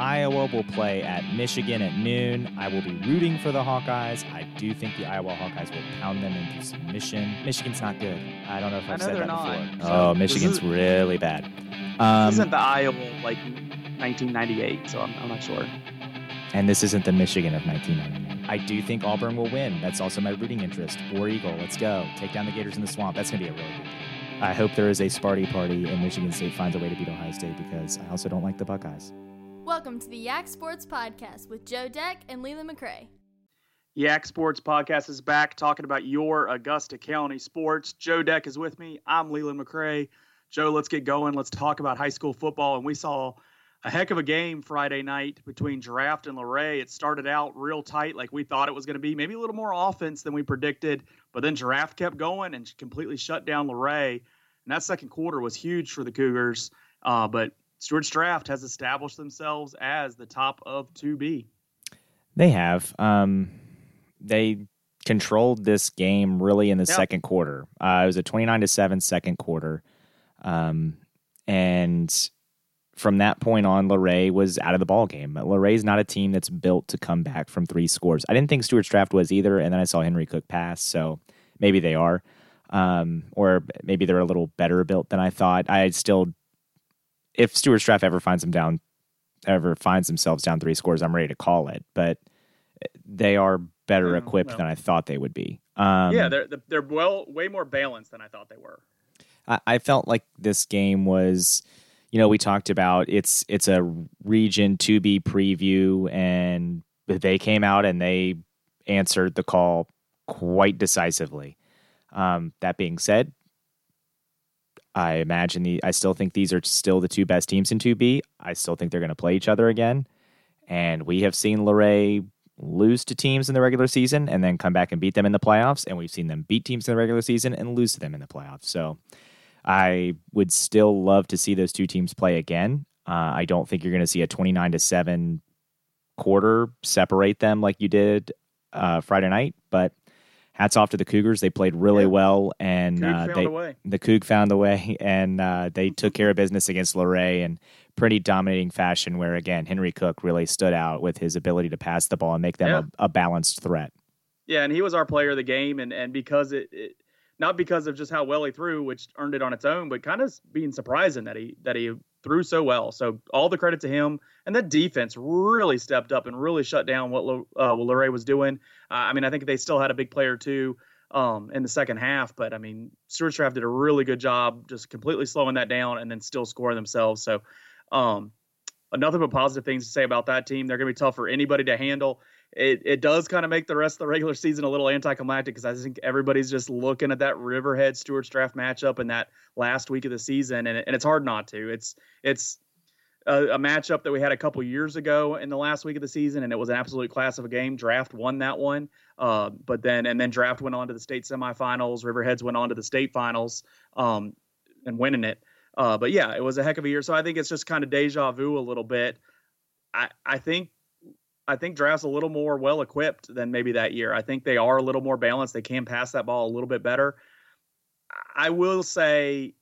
Iowa will play at Michigan at noon. I will be rooting for the Hawkeyes. I do think the Iowa Hawkeyes will pound them into submission. Michigan's not good. I don't know if I've know said that not. before. So oh, Michigan's is- really bad. this Um, isn't the Iowa like 1998, so I'm, I'm not sure. and this isn't the Michigan of 1999. I do think Auburn will win. That's also my rooting interest. War Eagle, let's go. Take down the Gators in the swamp. That's going to be a really good game. I hope there is a Sparty party and Michigan State finds a way to beat Ohio State because I also don't like the Buckeyes. Welcome to the Yak Sports Podcast with Joe Deck and Leland McCrae. Yak Sports Podcast is back talking about your Augusta County sports. Joe Deck is with me. I'm Leland McCrae. Joe, let's get going. Let's talk about high school football. And we saw a heck of a game Friday night between Draft and Luray. It started out real tight, like we thought it was going to be, maybe a little more offense than we predicted. But then Draft kept going and completely shut down Luray. And that second quarter was huge for the Cougars. Uh, but Stuart Draft has established themselves as the top of 2B. They have. Um, they controlled this game really in the Yep. second quarter. Uh, it was a 29 to 7 second quarter. Um, and from that point on, Luray was out of the ball game. Luray's not a team that's built to come back from three scores. I didn't think Stuarts Draft was either, and then I saw Henry Cook pass, so maybe they are. Um, or maybe they're a little better built than I thought. I still, if Stuarts Draft ever finds them down, ever finds themselves down three scores, I'm ready to call it. But they are better Mm, equipped well. than I thought they would be. Um, yeah, they're they're well way more balanced than I thought they were. I, I felt like this game was, you know, we talked about it's it's a region 2B preview, and they came out and they answered the call quite decisively. Um, that being said, I imagine the I still think these are still the two best teams in 2B. I still think they're going to play each other again, and we have seen Luray lose to teams in the regular season and then come back and beat them in the playoffs, and we've seen them beat teams in the regular season and lose to them in the playoffs. So I would still love to see those two teams play again. Uh, I don't think you're going to see a 29 to 7 quarter separate them like you did uh, Friday night, but hats off to the Cougars. They played really Yeah. well, and uh, found they, the Coug found a way, and uh, they took care of business against Luray in pretty dominating fashion. Where again, Henry Cook really stood out with his ability to pass the ball and make them Yeah. a, a balanced threat. Yeah, and he was our player of the game, and and because it, it not because of just how well he threw, which earned it on its own, but kind of being surprising that he that he threw so well. So all the credit to him, and that defense really stepped up and really shut down what uh, what Luray was doing. I mean, I think they still had a big player too um, in the second half, but I mean, Stuarts Draft did a really good job just completely slowing that down and then still scoring themselves. So. Um, Nothing but positive things to say about that team. They're going to be tough for anybody to handle it, it does kind of make the rest of the regular season a little anticlimactic because I think everybody's just looking at that Riverhead Stuarts Draft matchup in that last week of the season, and, it, and it's hard not to. It's it's a, a matchup that we had a couple years ago in the last week of the season, and it was an absolute class of a game. Draft won that one, uh, but then and then draft went on to the state semifinals. Riverheads went on to the state finals, um, and winning it. Uh, but yeah, it was a heck of a year. So I think it's just kind of deja vu a little bit. I I think I think draft's a little more well equipped than maybe that year. I think they are a little more balanced. They can pass that ball a little bit better. I will say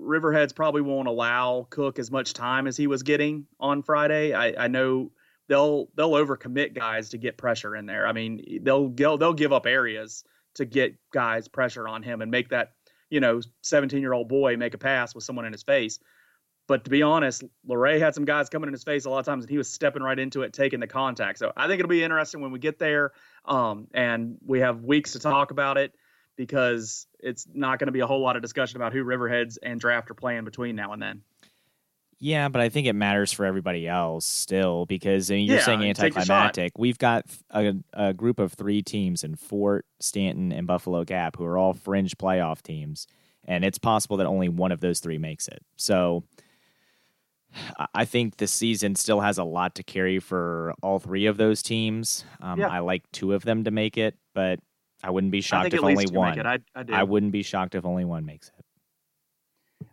Riverheads probably won't allow Cook as much time as he was getting on Friday. I, I know they'll they'll overcommit guys to get pressure in there. I mean, they'll they'll, they'll give up areas to get guys pressure on him and make that you know 17 year old boy make a pass with someone in his face. But to be honest, Luray had some guys coming in his face a lot of times, and he was stepping right into it, taking the contact. So I think it'll be interesting when we get there, um, and we have weeks to talk about it because it's not going to be a whole lot of discussion about who Riverheads and Draft are playing between now and then. Yeah, but I think it matters for everybody else still because I mean, you're Yeah, saying take the shot. anticlimactic. We've got a, a group of three teams in Fort, Staunton, and Buffalo Gap who are all fringe playoff teams, and it's possible that only one of those three makes it. So I- I think the season still has a lot to carry for all three of those teams. Um, Yeah. I like two of them to make it, but I wouldn't be shocked if only one. I, I. I wouldn't be shocked if only one makes it.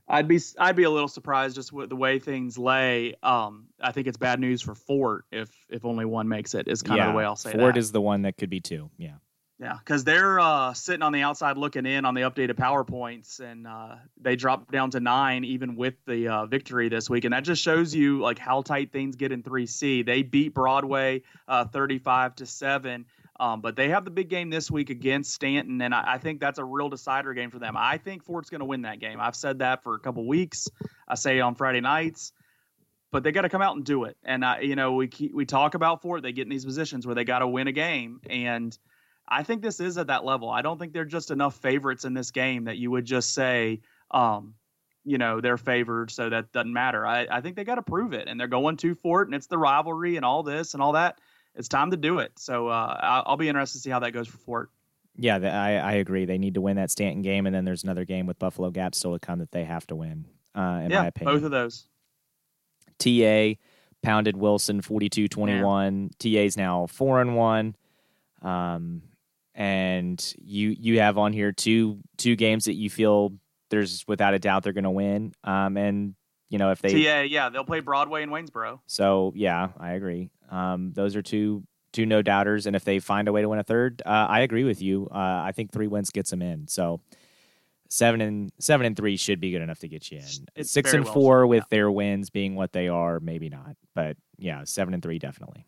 I'd be I'd be a little surprised just with the way things lay. Um, I think it's bad news for Fort if if only one makes it. Is kind yeah, of the way I'll say it. Fort that. is the one that could be two. Yeah. Yeah, because they're uh, sitting on the outside looking in on the updated PowerPoints, and uh, they dropped down to nine even with the uh, victory this week, and that just shows you like how tight things get in 3C. They beat Broadway uh, 35 to seven, um, but they have the big game this week against Staunton, and I, I think that's a real decider game for them. I think Fort's going to win that game. I've said that for a couple weeks. I say on Friday nights but they got to come out and do it. And I, you know, we keep, we talk about Fort. They get in these positions where they got to win a game, and I think this is at that level. I don't think they're just enough favorites in this game that you would just say, um, you know, they're favored, so that doesn't matter. I, I think they got to prove it, and they're going to Fort, and it's the rivalry and all this and all that. It's time to do it. So uh, I'll, I'll be interested to see how that goes for Fort. Yeah, I, I agree. They need to win that Staunton game, and then there's another game with Buffalo Gap still to come that they have to win. Uh, in yeah, my opinion, both of those. TA pounded Wilson 42-21. TA's now four and one. Um, and you you have on here two two games that you feel there's without a doubt they're going to win. Um, and you know if they TA, yeah, they'll play Broadway and Waynesboro. So yeah, I agree. Um, those are two two no doubters, and if they find a way to win a third, uh, I agree with you. Uh, I think three wins gets them in. So seven and seven and three should be good enough to get you in. It's Six and well four said, with yeah. their wins being what they are, maybe not. But yeah, seven and three definitely.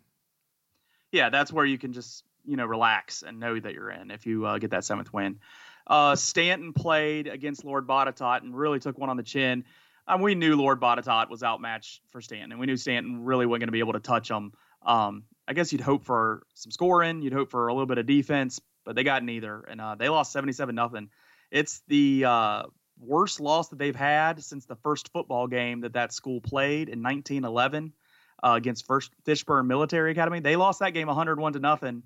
yeah, that's where you can just you know relax and know that you're in if you uh, get that seventh win. Uh, Staunton played against Lord Botetourt and really took one on the chin. Um, we knew Lord Botetourt was outmatched for Staunton, and we knew Staunton really wasn't going to be able to touch him. Um, I guess you'd hope for some scoring, you'd hope for a little bit of defense, but they got neither, and uh, they lost seventy-seven nothing. It's the uh, worst loss that they've had since the first football game that that school played in 1911 uh, against First Fishburne Military Academy. They lost that game 101 to nothing.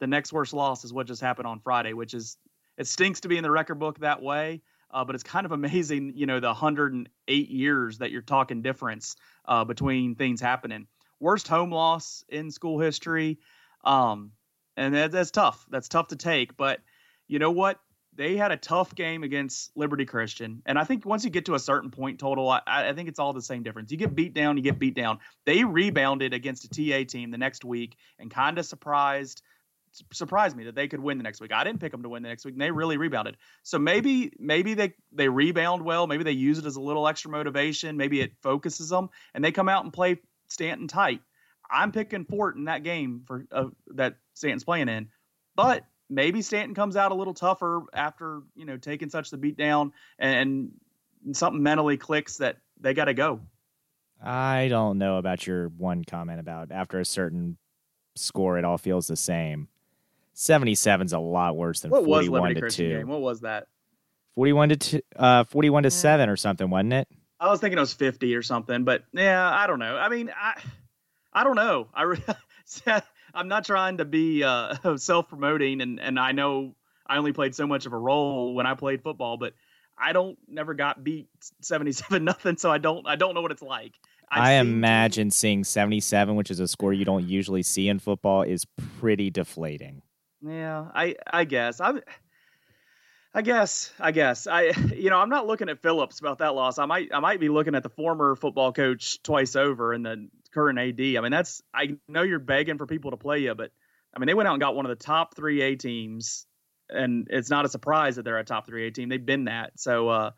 The next worst loss is what just happened on Friday, which is it stinks to be in the record book that way. Uh, but it's kind of amazing, you know, the 108 years that you're talking difference uh, between things happening. Worst home loss in school history, um, and that, that's tough. That's tough to take. But you know what? They had a tough game against Liberty Christian, and I think once you get to a certain point total, I, I think it's all the same difference. You get beat down, you get beat down. They rebounded against a TA team the next week and kind of surprised surprised me that they could win the next week. I didn't pick them to win the next week, and they really rebounded. So maybe maybe they they rebound well. Maybe they use it as a little extra motivation. Maybe it focuses them, and they come out and play Staunton tight. I'm picking Fort in that game for uh, that Staunton's playing in, but maybe Staunton comes out a little tougher after you know taking such the beat down, and, and something mentally clicks that they got to go. I don't know about your one comment about after a certain score, it all feels the same. 77's a lot worse than What was 41 Liberty to Christian 2. game? What was that? 41 to two, uh 41 to 7 or something, wasn't it? I was thinking it was 50 or something, but yeah, I don't know. I mean, I I don't know. I re- I'm not trying to be uh, self-promoting and and I know I only played so much of a role when I played football, but I don't never got beat 77 nothing, so I don't I don't know what it's like. I've I imagine seeing 77, which is a score you don't usually see in football, is pretty deflating. Yeah, I I guess I. I guess, I guess, I, you know, I'm not looking at Phillips about that loss. I might, I might be looking at the former football coach twice over and the current AD. I mean, that's, I know you're begging for people to play you, but I mean, they went out and got one of the top three A teams, and it's not a surprise that they're a top three A team. They've been that, so uh,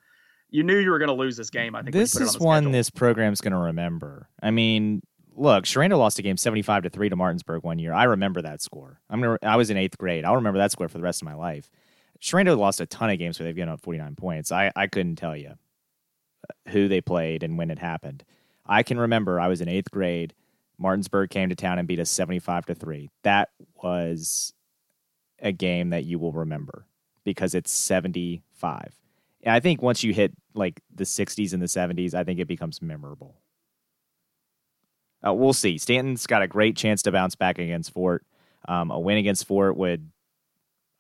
you knew you were going to lose this game. I think This is on one schedule. this program's going to remember. I mean, look, Sherando lost a game 75 to 3 to Martinsburg one year. I remember that score. I'm gonna, I was in eighth grade. I'll remember that score for the rest of my life. Sherando lost a ton of games where they've given up 49 points. I, I couldn't tell you who they played and when it happened. I can remember I was in eighth grade. Martinsburg came to town and beat us 75 to 3. That was a game that you will remember because it's 75. And I think once you hit like the 60s and the 70s, I think it becomes memorable. Uh, we'll see. Staunton's got a great chance to bounce back against Fort. Um, a win against Fort would,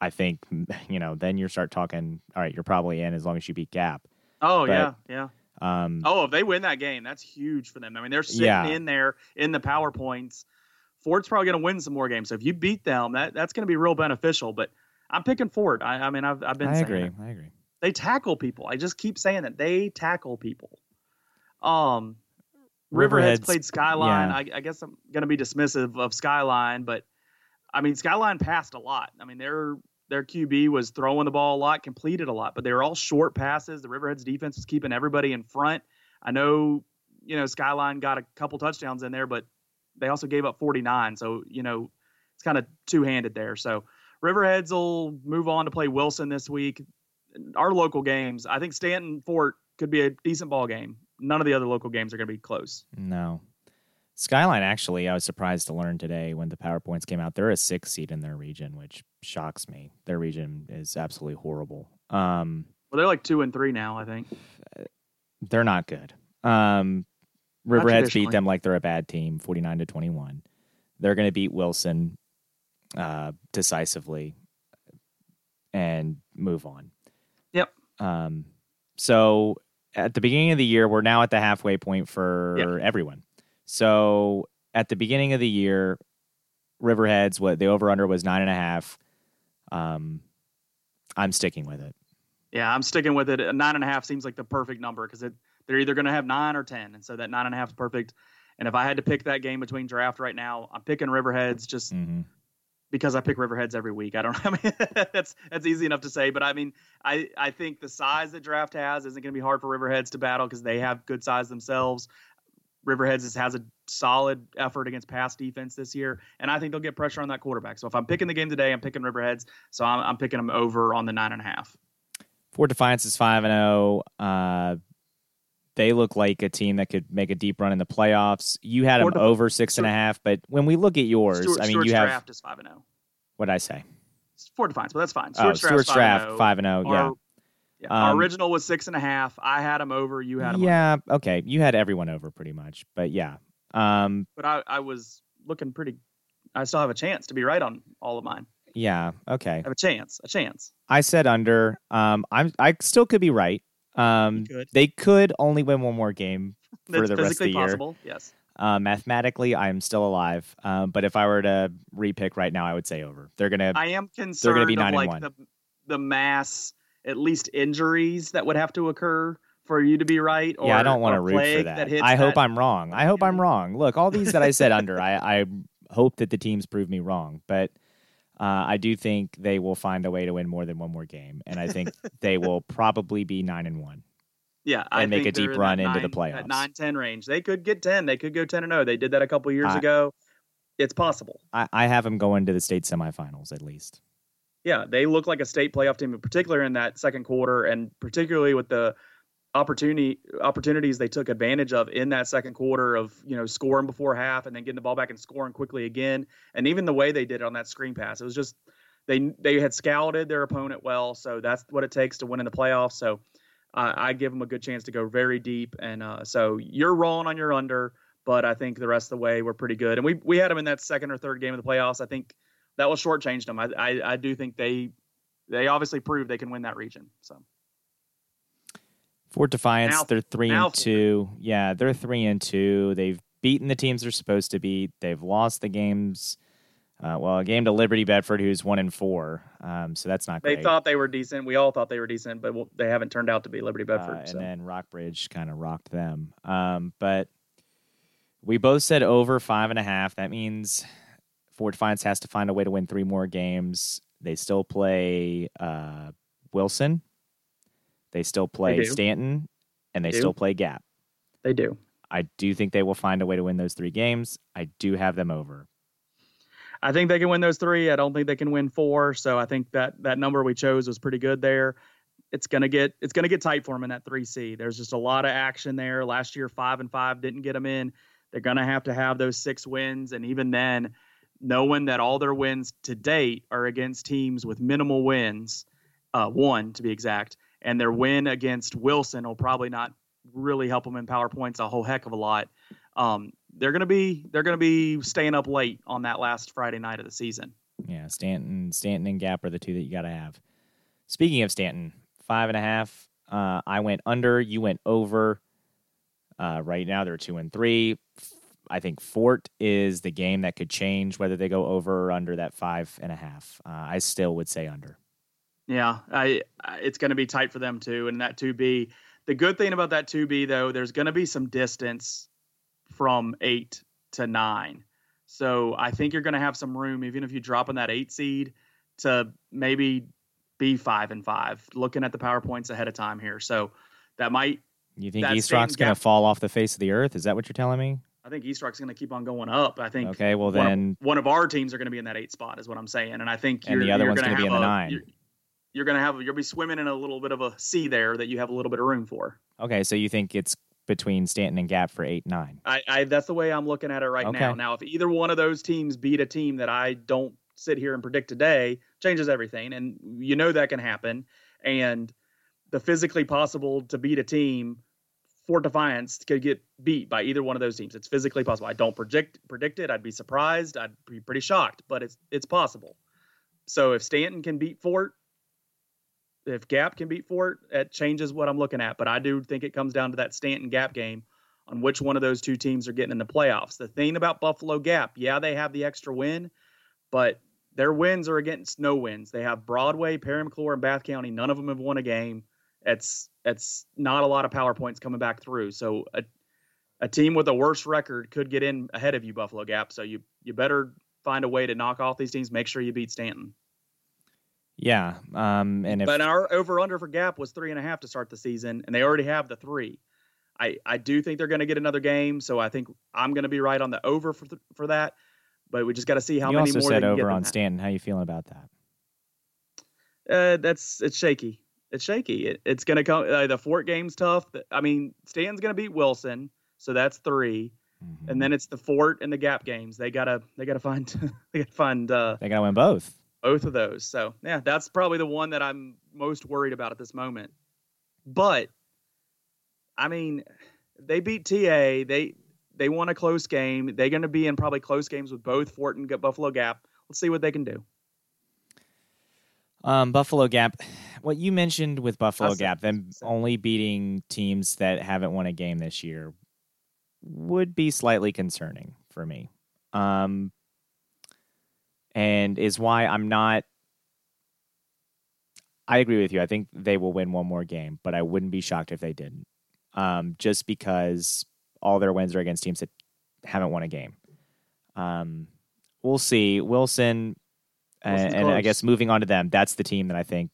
I think, you know, then you start talking. All right, you're probably in as long as you beat Gap. Oh but- yeah, yeah. Um, Oh, if they win that game, that's huge for them. I mean, they're sitting Yeah. in there in the PowerPoints. Fort's probably going to win some more games. So if you beat them, that that's going to be real beneficial. But I'm picking Fort. I, I mean, I've I've been I agree. it. I agree. They tackle people. I just keep saying that they tackle people. Um, Riverhead's Riverhead's- played Skyline. yeah. I, I guess I'm going to be dismissive of Skyline, but I mean, Skyline passed a lot. I mean, their their QB was throwing the ball a lot, completed a lot, but they were all short passes. The Riverheads defense was keeping everybody in front. I know, you know, Skyline got a couple touchdowns in there, but they also gave up 49. So, you know, it's kind of two handed there. So, Riverheads will move on to play Wilson this week. Our local games, I think Staunton Fort could be a decent ball game. None of the other local games are going to be close. No. Skyline, actually, I was surprised to learn today when the PowerPoints came out. They're a six seed in their region, which shocks me. Their region is absolutely horrible. Um, well, they're like two and three now, I think. They're not good. Um, Riverheads beat them like they're a bad team, 49 to 21. They're going to beat Wilson uh, decisively and move on. Yep. Um, so at the beginning of the year, we're now at the halfway point for yep. everyone. So at the beginning of the year, Riverheads, what the over under was nine and a half. Um, I'm sticking with it. Yeah, I'm sticking with it. Nine and a half seems like the perfect number because they're either going to have nine or ten, and so that nine and a half is perfect. And if I had to pick that game between draft right now, I'm picking Riverheads just mm-hmm. because I pick Riverheads every week. I don't. I mean, that's that's easy enough to say, but I mean, I I think the size that draft has isn't going to be hard for Riverheads to battle because they have good size themselves. Riverheads has a solid effort against pass defense this year, and I think they'll get pressure on that quarterback. So if I'm picking the game today, I'm picking Riverheads. So I'm, I'm picking them over on the nine and a half. Fort Defiance is five and zero. Oh. Uh, they look like a team that could make a deep run in the playoffs. You had them over six and a half, but when we look at yours, I mean, you have draft is five and zero. Oh. What did I say? Fort Defiance, but that's fine. Oh, Stuarts Draft five and zero. Yeah, um, our original was six and a half. I had them over. You had them. Yeah, over. okay. You had everyone over pretty much, but yeah. Um, but I, I was looking pretty. I still have a chance to be right on all of mine. Yeah. Okay. I have a chance. A chance. I said under. Um, I'm. I still could be right. Um, could. they could only win one more game for the rest of the year. Possible. Yes. Uh, mathematically, I am still alive. Um, but if I were to repick right now, I would say over. They're gonna. I am concerned. They're gonna be nine like and one. The, the mass at least injuries that would have to occur for you to be right. Or, yeah, I don't want to root for that. that I hope I'm wrong. I hope I'm wrong. Look, all these that I said under, I, I hope that the teams prove me wrong, but. Uh, I do think they will find a way to win more than one more game, and I think they will probably be nine and one. Yeah, and make a deep run into the playoffs. Nine ten range, they could get ten. They could go ten and zero. They did that a couple years ago. It's possible. I, I have them going to the state semifinals at least yeah, they look like a state playoff team, in particular in that second quarter, and particularly with the opportunity opportunities they took advantage of in that second quarter of you know scoring before half and then getting the ball back and scoring quickly again, and even the way they did it on that screen pass, it was just they they had scouted their opponent well, so that's what it takes to win in the playoffs. So uh, I give them a good chance to go very deep, and uh, so you're rolling on your under, but I think the rest of the way we're pretty good, and we we had them in that second or third game of the playoffs. I think that will shortchange them. I, I, I do think they they obviously proved they can win that region. So Fort Defiance, now, they're three and two. Yeah, they're three and two. They've beaten the teams they're supposed to beat. They've lost the games. Uh, well, a game to Liberty Bedford, who's one and four. Um, so that's not great. They thought they were decent. We all thought they were decent, but they haven't turned out to be Liberty Bedford. Uh, and so. then Rockbridge kind of rocked them. Um, but we both said over five and a half. That means Fort Defiance has to find a way to win three more games. They still play uh, Wilson. They still play they Staunton, and they, they still play Gap. They do. I do think they will find a way to win those three games. I do have them over. I think they can win those three. I don't think they can win four. So I think that that number we chose was pretty good there. It's gonna get it's gonna get tight for them in that three C. There's just a lot of action there. Last year, five and five didn't get them in. They're gonna have to have those six wins, and even then, knowing that all their wins to date are against teams with minimal wins, uh, one to be exact, and their win against Wilson will probably not really help them in power points a whole heck of a lot. Um, they're gonna be they're gonna be staying up late on that last Friday night of the season. Yeah, Staunton, Staunton and Gap are the two that you got to have. Speaking of Staunton, five and a half. Uh, I went under. You went over. Uh, right now they're two and three. I think Fort is the game that could change whether they go over or under that five and a half. Uh, I still would say under. Yeah, I, it's going to be tight for them too. And that 2B, the good thing about that 2B though, there's going to be some distance from eight to nine. So I think you're going to have some room, even if you drop in that eight seed, to maybe be five and five. Looking at the powerpoints ahead of time here, so that might. You think East Rock's going to fall off the face of the earth? Is that what you're telling me? I think East Rock's going to keep on going up. I think. Okay, well one of- then, one of our teams are going to be in that eight spot, is what I'm saying, and I think And the you're, other you're one's gonna gonna be in the a- nine. You're, you're going to have you'll be swimming in a little bit of a sea there that you have a little bit of room for. okay, so you think it's between Staunton and Gap for eight nine? I, I that's the way I'm looking at it right now. Now, if either one of those teams beat a team that I don't sit here and predict today, changes everything, and you know that can happen. And the physically possible to beat a team, Fort Defiance could get beat by either one of those teams. It's physically possible. I don't predict predict it. I'd be surprised. I'd be pretty shocked, but it's it's possible. So if Staunton can beat Fort, if Gap can beat Fort, it changes what I'm looking at. But I do think it comes down to that Staunton Gap game on which one of those two teams are getting in the playoffs. The thing about Buffalo Gap, yeah, they have the extra win, but their wins are against no wins. They have Broadway, Parry McCluer, and Bath County. None of them have won a game. It's it's not a lot of power points coming back through. So a a team with a worse record could get in ahead of you, Buffalo Gap. So you you better find a way to knock off these teams. Make sure you beat Staunton. Yeah, um, and if But our over under for Gap was three and a half to start the season, and they already have the three. I, I do think they're going to get another game, so I think I'm going to be right on the over for th- for that. But we just got to see how you many also more said over on. Staunton, how you feeling about that? Uh, that's it's shaky. It's shaky. It, it's going to come. Uh, the Fort game's tough. I mean, Stan's going to beat Wilson, so that's three, Mhm. and then it's the Fort and the Gap games. They gotta they gotta find they gotta find uh, they got to win both. both of those. So yeah, that's probably the one that I'm most worried about at this moment. But I mean, they beat TA. They they won a close game. They're going to be in probably close games with both Fort and Buffalo Gap. Let's see what they can do. Um, Buffalo Gap, what you mentioned with Buffalo said- Gap, them only beating teams that haven't won a game this year, would be slightly concerning for me. Um, and is why I'm not. I agree with you. I think they will win one more game, but I wouldn't be shocked if they didn't. Um, just because all their wins are against teams that haven't won a game. Um, we'll see. Wilson, and, and I guess moving on to them, that's the team that I think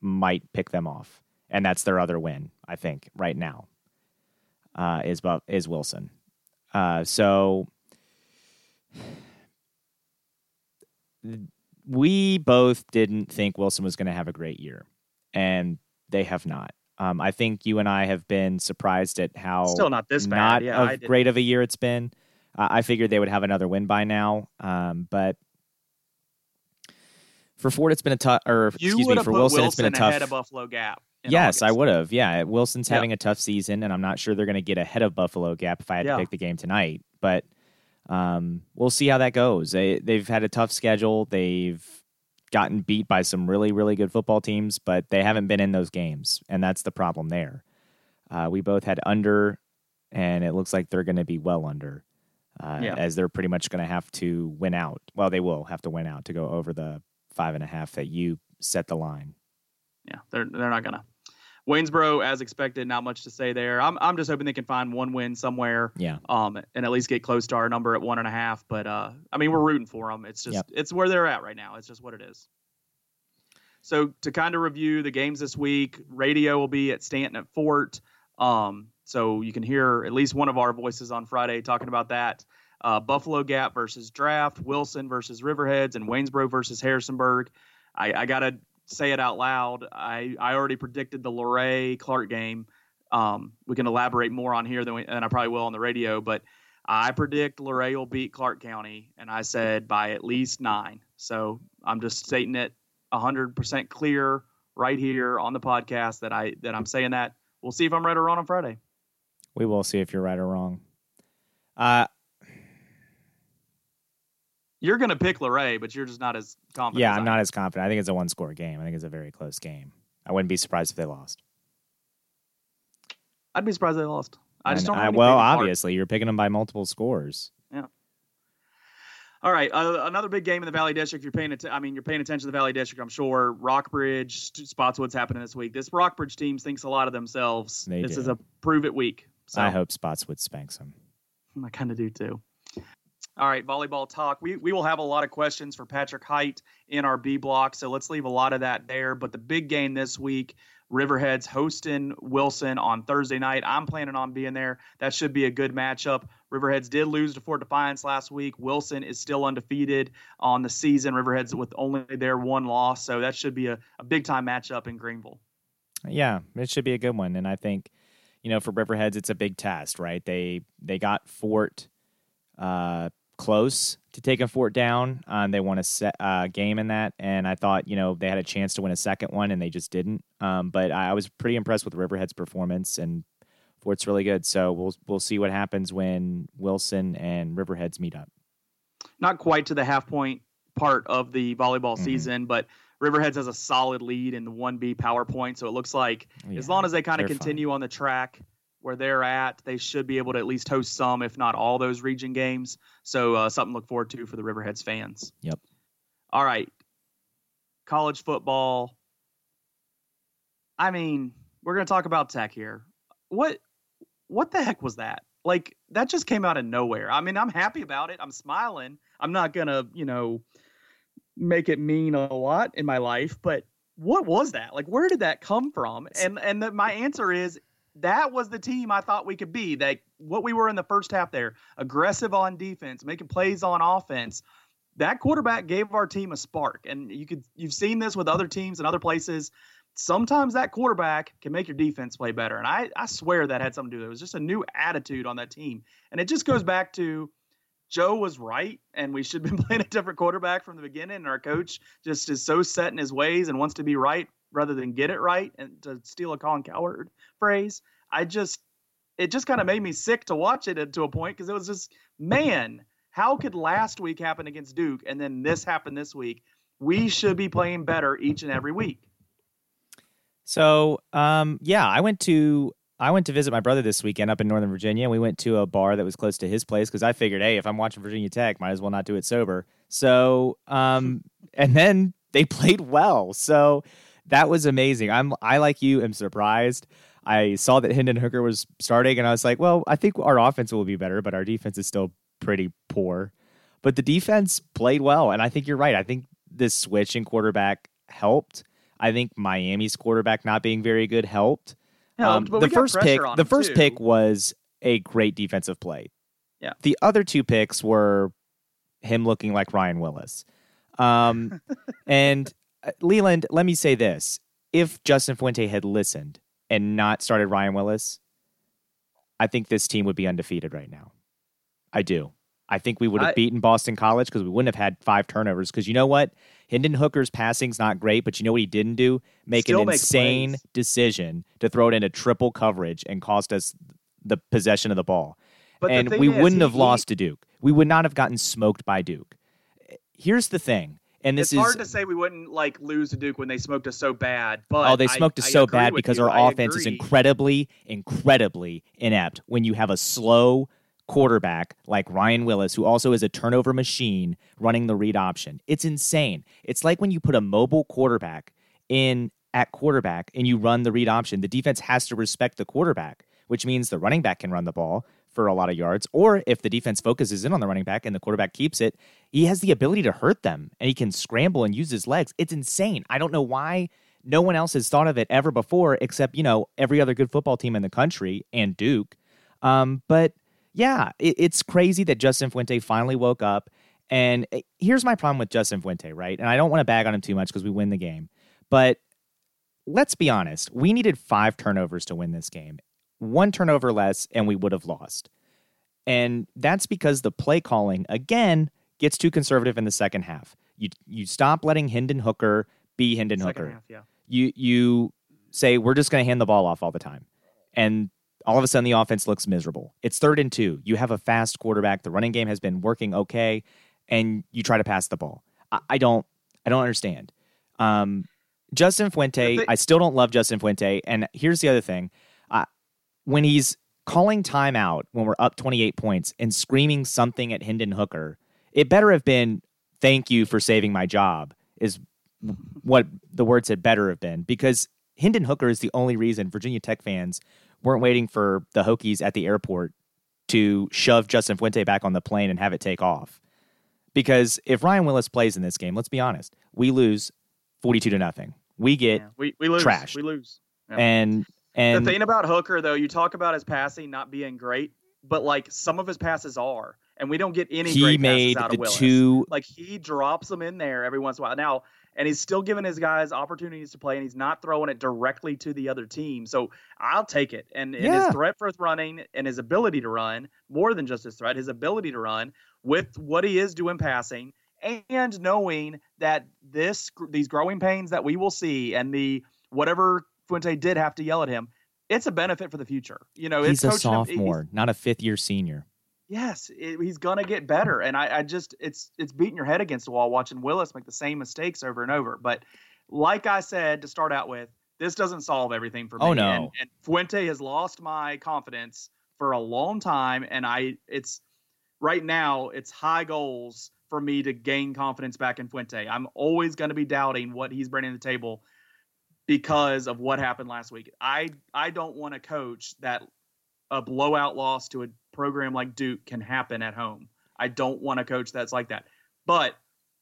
might pick them off, and that's their other win. I think right now uh, is is Wilson. Uh, so we both didn't think Wilson was going to have a great year, and they have not. Um, I think you and I have been surprised at how Still not this bad. not yeah, great of a year it's been. Uh, I figured they would have another win by now, um, but for Ford, it's been a tough. Or You excuse me, for Wilson, Wilson it's been a ahead tough. of Buffalo Gap. Yes, I would have. Yeah, Wilson's Yeah. having a tough season, and I'm not sure they're going to get ahead of Buffalo Gap if I had Yeah. to pick the game tonight. But um, we'll see how that goes. They, they've had a tough schedule. They've gotten beat by some really, really good football teams, but they haven't been in those games, and that's the problem there. Uh, we both had under, and it looks like they're going to be well under, uh, Yeah. as they're pretty much going to have to win out. Well, they will have to win out to go over the five and a half that you set the line. Yeah, they're they're not gonna. Waynesboro, as expected, not much to say there. I'm I'm just hoping they can find one win somewhere. Yeah. um, and at least get close to our number at one and a half. But uh, I mean, we're rooting for them. It's just Yep. it's where they're at right now. It's just what it is. So to kind of review the games this week, radio will be at Staunton at Fort. Um, so you can hear at least one of our voices on Friday talking about that. Uh, Buffalo Gap versus Draft, Wilson versus Riverheads, and Waynesboro versus Harrisonburg. I, I gotta say it out loud. I, I already predicted the Luray Clarke game. Um, we can elaborate more on here than, we, than I probably will on the radio, but I predict Luray will beat Clarke County, and I said by at least nine. So I'm just stating it 100% clear right here on the podcast that I that I'm saying that. We'll see if I'm right or wrong on Friday. We will see if you're right or wrong. Uh, You're gonna pick Luray, but you're just not as confident. yeah, as I'm not as confident. I think it's a one score game. I think it's a very close game. I wouldn't be surprised if they lost. I'd be surprised they lost. I just And don't. I- well, obviously, you're picking them by multiple scores. Yeah. All right, uh, another big game in the Valley District. If you're paying, att- I mean, you're paying attention to the Valley District. I'm sure Rockbridge, Spotswood's happening this week. This Rockbridge team thinks a lot of themselves. They this do. is a prove it week. So I hope Spotswood spanks them. I kind of do too. All right, volleyball talk. We we will have a lot of questions for Patrick Height in our B block, so let's leave a lot of that there. But the big game this week, Riverhead's hosting Wilson on Thursday night. I'm planning on being there. That should be a good matchup. Riverheads did lose to Fort Defiance last week. Wilson is still undefeated on the season. Riverheads with only their one loss, so that should be a, a big time matchup in Greenville. Yeah, it should be a good one, and I think you know for Riverheads it's a big test, right? They they got Fort. Uh, close to taking Fort down. Um, they won a set, uh, game in that, and I thought you know they had a chance to win a second one, and they just didn't. Um, but I, I, was pretty impressed with Riverhead's performance, and Fort's really good. So we'll we'll see what happens when Wilson and Riverheads meet up. Not quite to the half point part of the volleyball mm-hmm. season, but Riverheads has a solid lead in the one B power point. So it looks like yeah, as long as they kind of continue fine. on the track where they're at, they should be able to at least host some, if not all, those region games. So uh, something to look forward to for the Riverheads fans. Yep. All right. College football. I mean, we're going to talk about Tech here. What what the heck was that? Like that just came out of nowhere. I mean, I'm happy about it. I'm smiling. I'm not going to, you know, make it mean a lot in my life, but what was that? Like where did that come from? And and the, my answer is that was the team I thought we could be. That what we were in the first half there, aggressive on defense, making plays on offense. That quarterback gave our team a spark, and you could you've seen this with other teams and other places. Sometimes that quarterback can make your defense play better, and I I swear that had something to do. It was just a new attitude on that team, and it just goes back to Joe was right, and we should have been playing a different quarterback from the beginning. And our coach just is so set in his ways and wants to be right rather than get it right. And to steal a Colin Cowherd phrase, I just it just kind of made me sick to watch it to a point because it was just man, how could last week happen against Duke and then this happen this week? We should be playing better each and every week. So, um, yeah, I went to I went to visit my brother this weekend up in Northern Virginia. We went to a bar that was close to his place because I figured, hey, if I'm watching Virginia Tech, might as well not do it sober. So, um, and then they played well. So that was amazing. I'm I like you am surprised. I saw that Hendon Hooker was starting, and I was like, well, I think our offense will be better, but our defense is still pretty poor. But the defense played well, and I think you're right. I think this switch in quarterback helped. I think Miami's quarterback not being very good helped. helped um, the first pick, the first too. pick was a great defensive play. Yeah. The other two picks were him looking like Ryan Willis. Um, and Uh, Leland, let me say this: if Justin Fuente had listened, and not started Ryan Willis, I think this team would be undefeated right now. I do. I think we would have I, beaten Boston College because we wouldn't have had five turnovers. Because you know what? Hendon Hooker's passing's not great, but you know what he didn't do? Make an insane decision to throw it into triple coverage and cost us the possession of the ball. But and we is, wouldn't he, have lost to Duke. We would not have gotten smoked by Duke. Here's the thing and this it's is hard to say we wouldn't like lose to Duke when they smoked us so bad. But oh, they smoked I, us so bad because you. our offense is incredibly, incredibly inept. When you have a slow quarterback like Ryan Willis, who also is a turnover machine, running the read option, it's insane. It's like when you put a mobile quarterback in at quarterback and you run the read option. The defense has to respect the quarterback, which means the running back can run the ball for a lot of yards. Or if the defense focuses in on the running back and the quarterback keeps it, he has the ability to hurt them and he can scramble and use his legs. It's insane. I don't know why no one else has thought of it ever before, except, you know, every other good football team in the country and Duke. Um, but yeah, it, it's crazy that Justin Fuente finally woke up. And eh, here's my problem with Justin Fuente, right? And I don't want to bag on him too much because we win the game. But let's be honest, we needed five turnovers to win this game one turnover less, and we would have lost. And that's because the play calling, again, gets too conservative in the second half. You you stop letting Hendon Hooker be Hendon second Hooker. Half, yeah. You you say we're just going to hand the ball off all the time, and all of a sudden the offense looks miserable. It's third and two. You have a fast quarterback. The running game has been working okay, and you try to pass the ball. I, I don't I don't understand. Um, Justin Fuente, I still don't love Justin Fuente. And here's the other thing when he's calling timeout when we're up 28 points and screaming something at Hendon Hooker, it better have been thank you for saving my job is what the words had better have been because Hendon Hooker is the only reason Virginia Tech fans weren't waiting for the Hokies at the airport to shove Justin Fuente back on the plane and have it take off. Because if Ryan Willis plays in this game, let's be honest, we lose 42 to nothing. We get Yeah, we we lose. trashed. We lose. Yeah. and and the thing about Hooker, though, you talk about his passing not being great, but like some of his passes are, and we don't get any. he great made passes out the of Willis. two Like he drops them in there every once in a while. Now, and he's still giving his guys opportunities to play, and he's not throwing it directly to the other team. So I'll take it. And, and Yeah. his threat for running and his ability to run, more than just his threat, his ability to run with what he is doing passing, and knowing that this these growing pains that we will see, and the whatever Fuente did have to yell at him, it's a benefit for the future. You know, he's it's a coaching him- he's- sophomore, not a fifth year senior. Yes, it, he's gonna get better, and I, I just it's it's beating your head against the wall watching Willis make the same mistakes over and over. But like I said to start out with, this doesn't solve everything for oh, me. Oh, no. And, and Fuente has lost my confidence for a long time, and I it's right now it's high goals for me to gain confidence back in Fuente. I'm always going to be doubting what he's bringing to the table because of what happened last week. I I don't want to coach that a blowout loss to a program like Duke can happen at home. I don't want a coach that's like that. But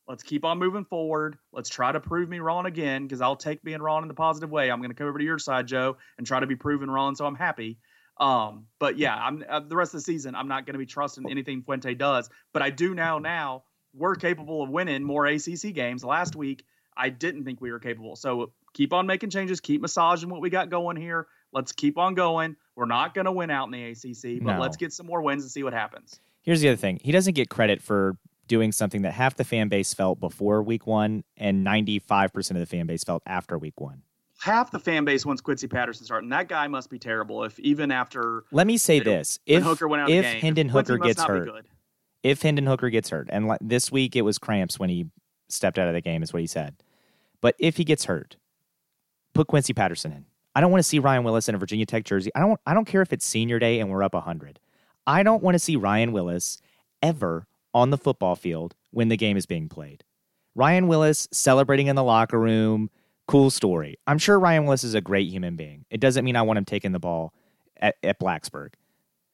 let's keep on moving forward. Let's try to prove me wrong again because I'll take being wrong in the positive way. I'm going to come over to your side, Joe, and try to be proven wrong so I'm happy. Um, but yeah, I'm uh, the rest of the season. I'm not going to be trusting anything Fuente does. But I do now. Now we're capable of winning more ACC games. Last week I didn't think we were capable. So keep on making changes. Keep massaging what we got going here. Let's keep on going. We're not going to win out in the ACC, but No. let's get some more wins and see what happens. Here's the other thing. He doesn't get credit for doing something that half the fan base felt before week one and 95% of the fan base felt after week one. Half the fan base wants Quincy Patterson starting. That guy must be terrible. If even after Let me say this. If, Hooker went out if game, Hendon Hooker gets hurt, if Hendon Hooker gets hurt, and like, this week it was cramps when he stepped out of the game, is what he said. But if he gets hurt, put Quincy Patterson in. I don't want to see Ryan Willis in a Virginia Tech jersey. I don't. I don't care if it's senior day and we're up hundred. I don't want to see Ryan Willis ever on the football field when the game is being played. Ryan Willis celebrating in the locker room, cool story. I'm sure Ryan Willis is a great human being. It doesn't mean I want him taking the ball at, at Blacksburg.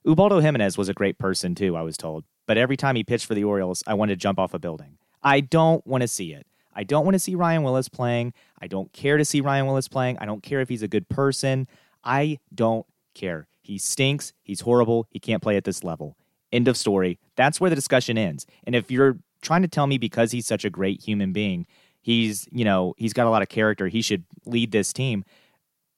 Ubaldo Jimenez was a great person too, I was told. But every time he pitched for the Orioles, I wanted to jump off a building. I don't want to see it. I don't want to see Ryan Willis playing. I don't care to see Ryan Willis playing. I don't care if he's a good person. I don't care. He stinks. He's horrible. He can't play at this level. End of story. That's where the discussion ends. And if you're trying to tell me because he's such a great human being, he's, you know, he's got a lot of character, he should lead this team,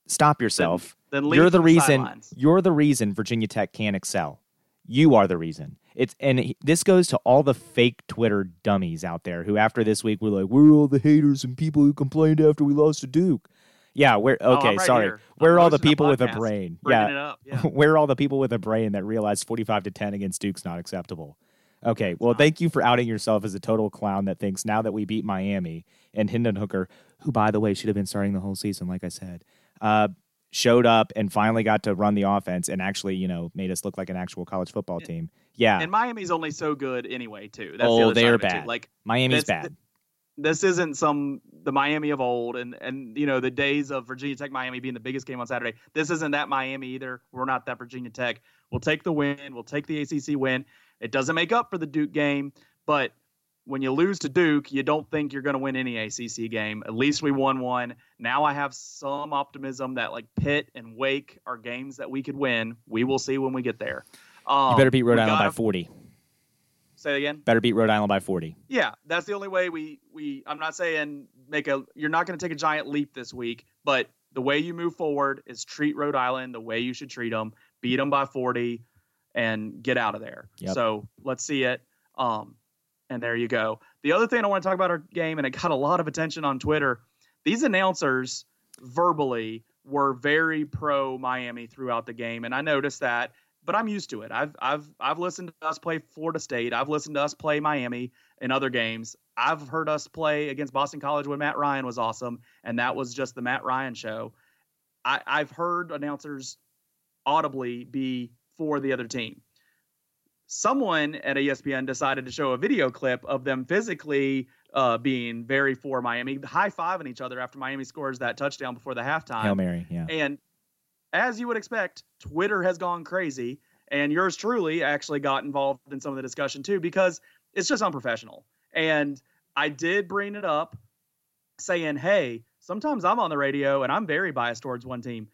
stop yourself. Then leave you're the from reason sidelines. you're the reason Virginia Tech can't excel. You are the reason. It's and this goes to all the fake Twitter dummies out there who after this week were like, "We're all the haters and people who complained after we lost to Duke." Yeah, we're Oh, okay. right sorry. here. We're I'm all the people with a brain. Yeah. Yeah. we're all the people with a brain that realized 45 to 10 against Duke's not acceptable. Okay, well, thank you for outing yourself as a total clown that thinks now that we beat Miami and Hendon Hooker, who, by the way, should have been starting the whole season, like I said, uh, showed up and finally got to run the offense and actually, you know, made us look like an actual college football team. Yeah, And Miami's only so good anyway, too. That's the Oh, other they're too. bad. Like Miami's bad. this isn't some the Miami of old and and you know the days of Virginia Tech Miami being the biggest game on Saturday. This isn't that Miami either. We're not that Virginia Tech. We'll take the win. We'll take the ACC win. It doesn't make up for the Duke game, but when you lose to Duke, you don't think you're going to win any ACC game. At least we won one. Now I have some optimism that like Pitt and Wake are games that we could win. We will see when we get there. Um, You better beat Rhode Island by gotta- 40. Say it again. Better beat Rhode Island by 40. Yeah, that's the only way we we. I'm not saying make a. You're not going to take a giant leap this week, but the way you move forward is treat Rhode Island the way you should treat them. Beat them by 40, and get out of there. Yep. So let's see it. Um, and there you go. The other thing I want to talk about our game, and it got a lot of attention on Twitter. These announcers verbally were very pro Miami throughout the game, and I noticed that. But I'm used to it. I've I've I've listened to us play Florida State. I've listened to us play Miami in other games. I've heard us play against Boston College when Matt Ryan was awesome, and that was just the Matt Ryan show. I, I've heard announcers audibly be for the other team. Someone at ESPN decided to show a video clip of them physically uh, being very for Miami, high fiving each other after Miami scores that touchdown before the halftime. Hail Mary, yeah. And as you would expect, Twitter has gone crazy. And yours truly actually got involved in some of the discussion too because it's just unprofessional. And I did bring it up saying, hey, sometimes I'm on the radio and I'm very biased towards one team.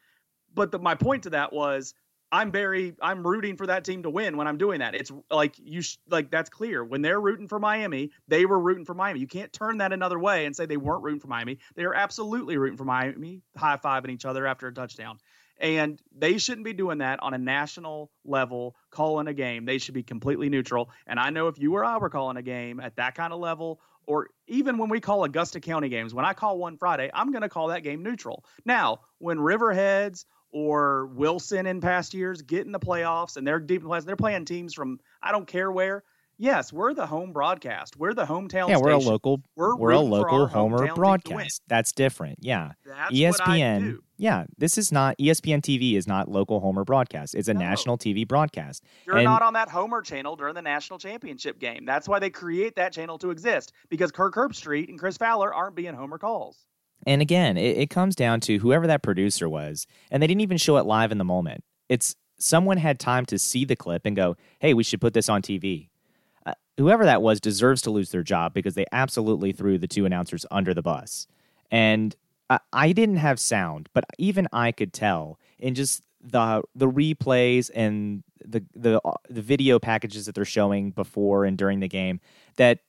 But the, my point to that was I'm very I'm rooting for that team to win when I'm doing that. It's like you sh- like that's clear. When they're rooting for Miami, they were rooting for Miami. You can't turn that another way and say they weren't rooting for Miami. They are absolutely rooting for Miami, high fiving each other after a touchdown. And they shouldn't be doing that on a national level, calling a game. They should be completely neutral. And I know if you or I were calling a game at that kind of level, or even when we call Augusta County games, when I call one Friday, I'm going to call that game neutral. Now, when Riverheads or Wilson in past years get in the playoffs and they're deep in the playoffs, they're playing teams from I don't care where. Yes, we're the home broadcast. We're the hometown. Yeah, we're a local. We're, We're a local homer hometown team to win. broadcast. That's different. Yeah. That's ESPN. Yeah, this is not ESPN TV is not local homer broadcast. It's a No. national TV broadcast. You're And- not on that Homer channel during the national championship game. That's why they create that channel to exist because Kirk Herbstreit and Chris Fowler aren't being Homer calls. And again, it, it comes down to whoever that producer was, and they didn't even show it live in the moment. It's someone had time to see the clip and go, "Hey, we should put this on TV." Uh, whoever that was deserves to lose their job because they absolutely threw the two announcers under the bus. And I, I didn't have sound, but even I could tell in just the the replays and the the uh, the video packages that they're showing before and during the game that